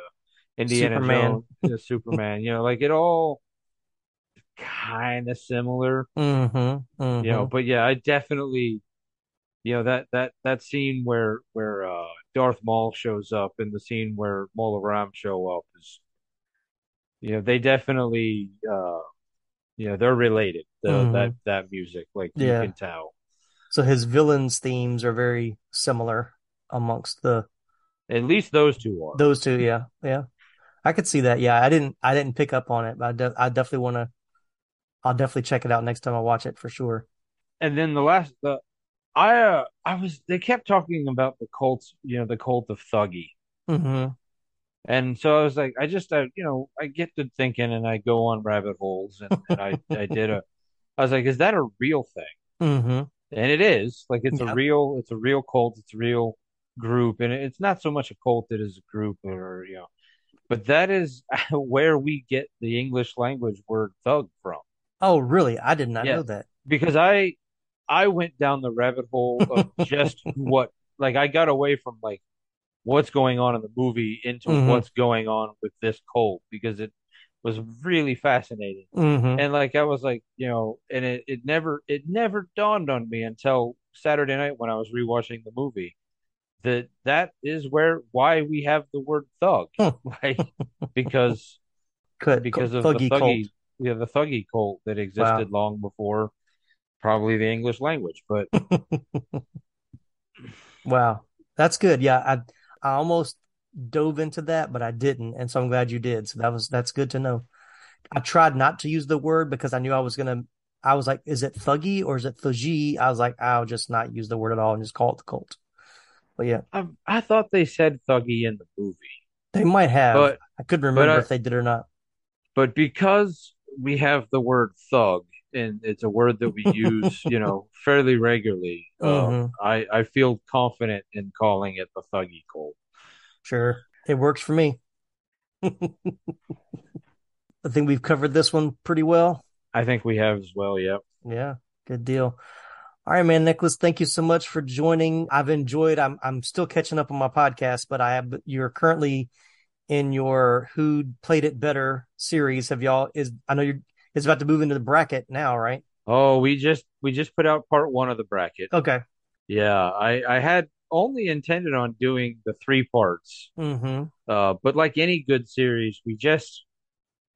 Indiana Superman. Jones, Superman, you know, like it all kind of similar Mm-hmm. Mm-hmm. you know but yeah i definitely you know that that that scene where where uh darth maul shows up and the scene where Maul mola ram show up is you know they definitely uh you know they're related the, Mhm. that that music like you Yeah. can tell So his villains themes are very similar amongst the At least those two are. Those two, yeah, yeah. I could see that. Yeah, I didn't. I didn't pick up on it, but I, de- I definitely want to. I'll definitely check it out next time I watch it for sure. And then the last, the I uh, I was they kept talking about the cults, you know, the cult of Thuggee. Mm-hmm. And so I was like, I just, I, you know, I get to thinking and I go on rabbit holes and, and I, *laughs* I did a, I was like, is that a real thing? Mm-hmm. And it is like, it's Yeah. a real, it's a real cult. It's a real group. And it's not so much a cult. It is a group or, you know, but that is *laughs* where we get the English language word thug from. Oh, really? I did not Yeah. know that. Because I, I went down the rabbit hole of *laughs* just what, like, I got away from like what's going on in the movie into Mhm. what's going on with this cult because it was really fascinating. Mhm. And like I was like, you know, and it, it never it never dawned on me until Saturday night when I was rewatching the movie that that is where why we have the word thug. *laughs* like because *laughs* Could- because of thuggy the thuggy cult. Yeah, the thuggy cult that existed long before probably the English language. But *laughs* Wow, that's good. Yeah, I I almost dove into that, but I didn't, and so I'm glad you did. So that was that's good to know. I tried not to use the word because I knew I was gonna. I was like, is it thuggy or is it thuggy? I was like, I'll just not use the word at all and just call it the cult. But yeah, I I thought they said thuggy in the movie. they might have. But- I couldn't remember I- if they did or not. But because we have the word thug, and it's a word that we use, you know, *laughs* fairly regularly, um, Mhm. I, I feel confident in calling it the thuggy cult. Sure, it works for me. *laughs* I think we've covered this one pretty well. I think we have as well, yep. Yeah, good deal. All right, man, Nicholas, thank you so much for joining. I've enjoyed. I'm I'm still catching up on my podcast, but I have you're currently in your Who Played It Better series. Have y'all is I know you're it's about to move into the bracket now, right? Oh, we just we just put out part one of the bracket. Okay. Yeah, I I had only intended on doing the three parts. Mm-hmm. Uh, but like any good series, we just,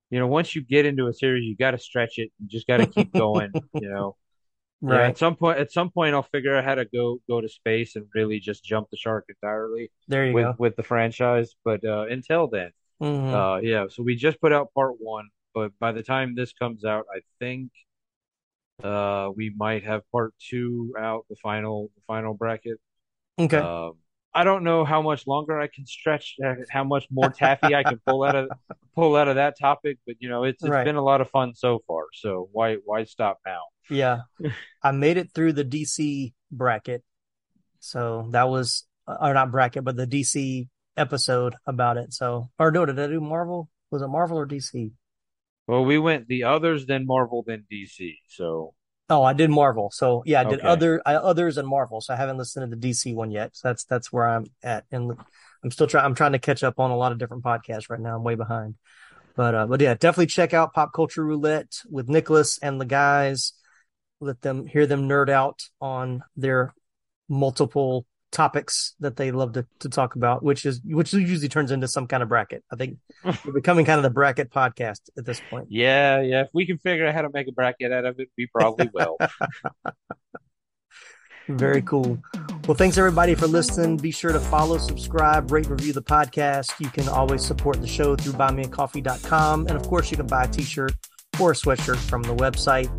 you know, once you get into a series, you got to stretch it. You just got to keep *laughs* going. You know, Yeah, at some point, at some point, I'll figure out how to go go to space and really just jump the shark entirely. There you with go. with the franchise. But uh, until then, Mhm. uh, yeah. So we just put out part one, but by the time this comes out, I think uh, we might have part two out, the final the final bracket. Okay. Um, I don't know how much longer I can stretch, uh, how much more taffy I can pull out of pull out of that topic, but you know, it's it's Right. been a lot of fun so far. So why why stop now? Yeah. *laughs* I made it through the DC bracket. So that was, or not bracket, but the DC episode about it. So, or no, did I do Marvel? Was it Marvel or DC? Well, we went the others, then Marvel, then DC. So Oh, I did Marvel. So yeah, I did Okay. other, I, others and Marvel. So I haven't listened to the DC one yet. So that's, that's where I'm at. And I'm still trying, I'm trying to catch up on a lot of different podcasts right now. I'm way behind. But, uh, but yeah, definitely check out Pop Culture Roulette with Nicholas and the guys. Let them hear them nerd out on their multiple topics that they love to, to talk about, which is which usually turns into some kind of bracket. I think we're becoming kind of the bracket podcast at this point. *laughs* yeah, yeah. If we can figure out how to make a bracket out of it, we probably will. *laughs* Very cool. Well, thanks everybody for listening. Be sure to follow, subscribe, rate, review the podcast. You can always support the show through buymeacoffee.com. And of course, you can buy a t shirt or a sweatshirt from the website,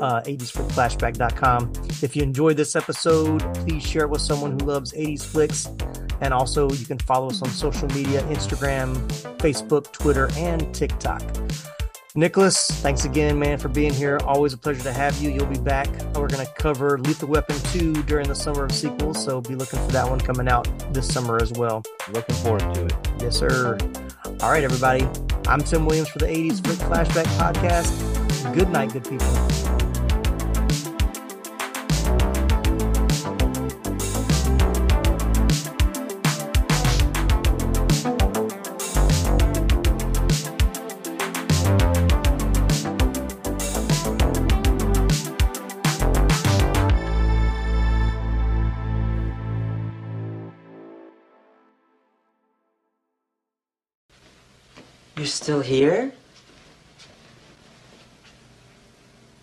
uh, 80sflixflashback.com. If you enjoyed this episode, please share it with someone who loves 80s flicks. And also, you can follow us on social media Instagram, Facebook, Twitter, and TikTok. Nicholas, thanks again, man, for being here. Always a pleasure to have you. You'll be back. We're going to cover Lethal Weapon 2 during the summer of sequels, so be looking for that one coming out this summer as well. Looking forward to it. Yes, sir. All right, everybody. I'm Tim Williams for the 80s Flick Flashback Podcast. Good night, good people. You're still here?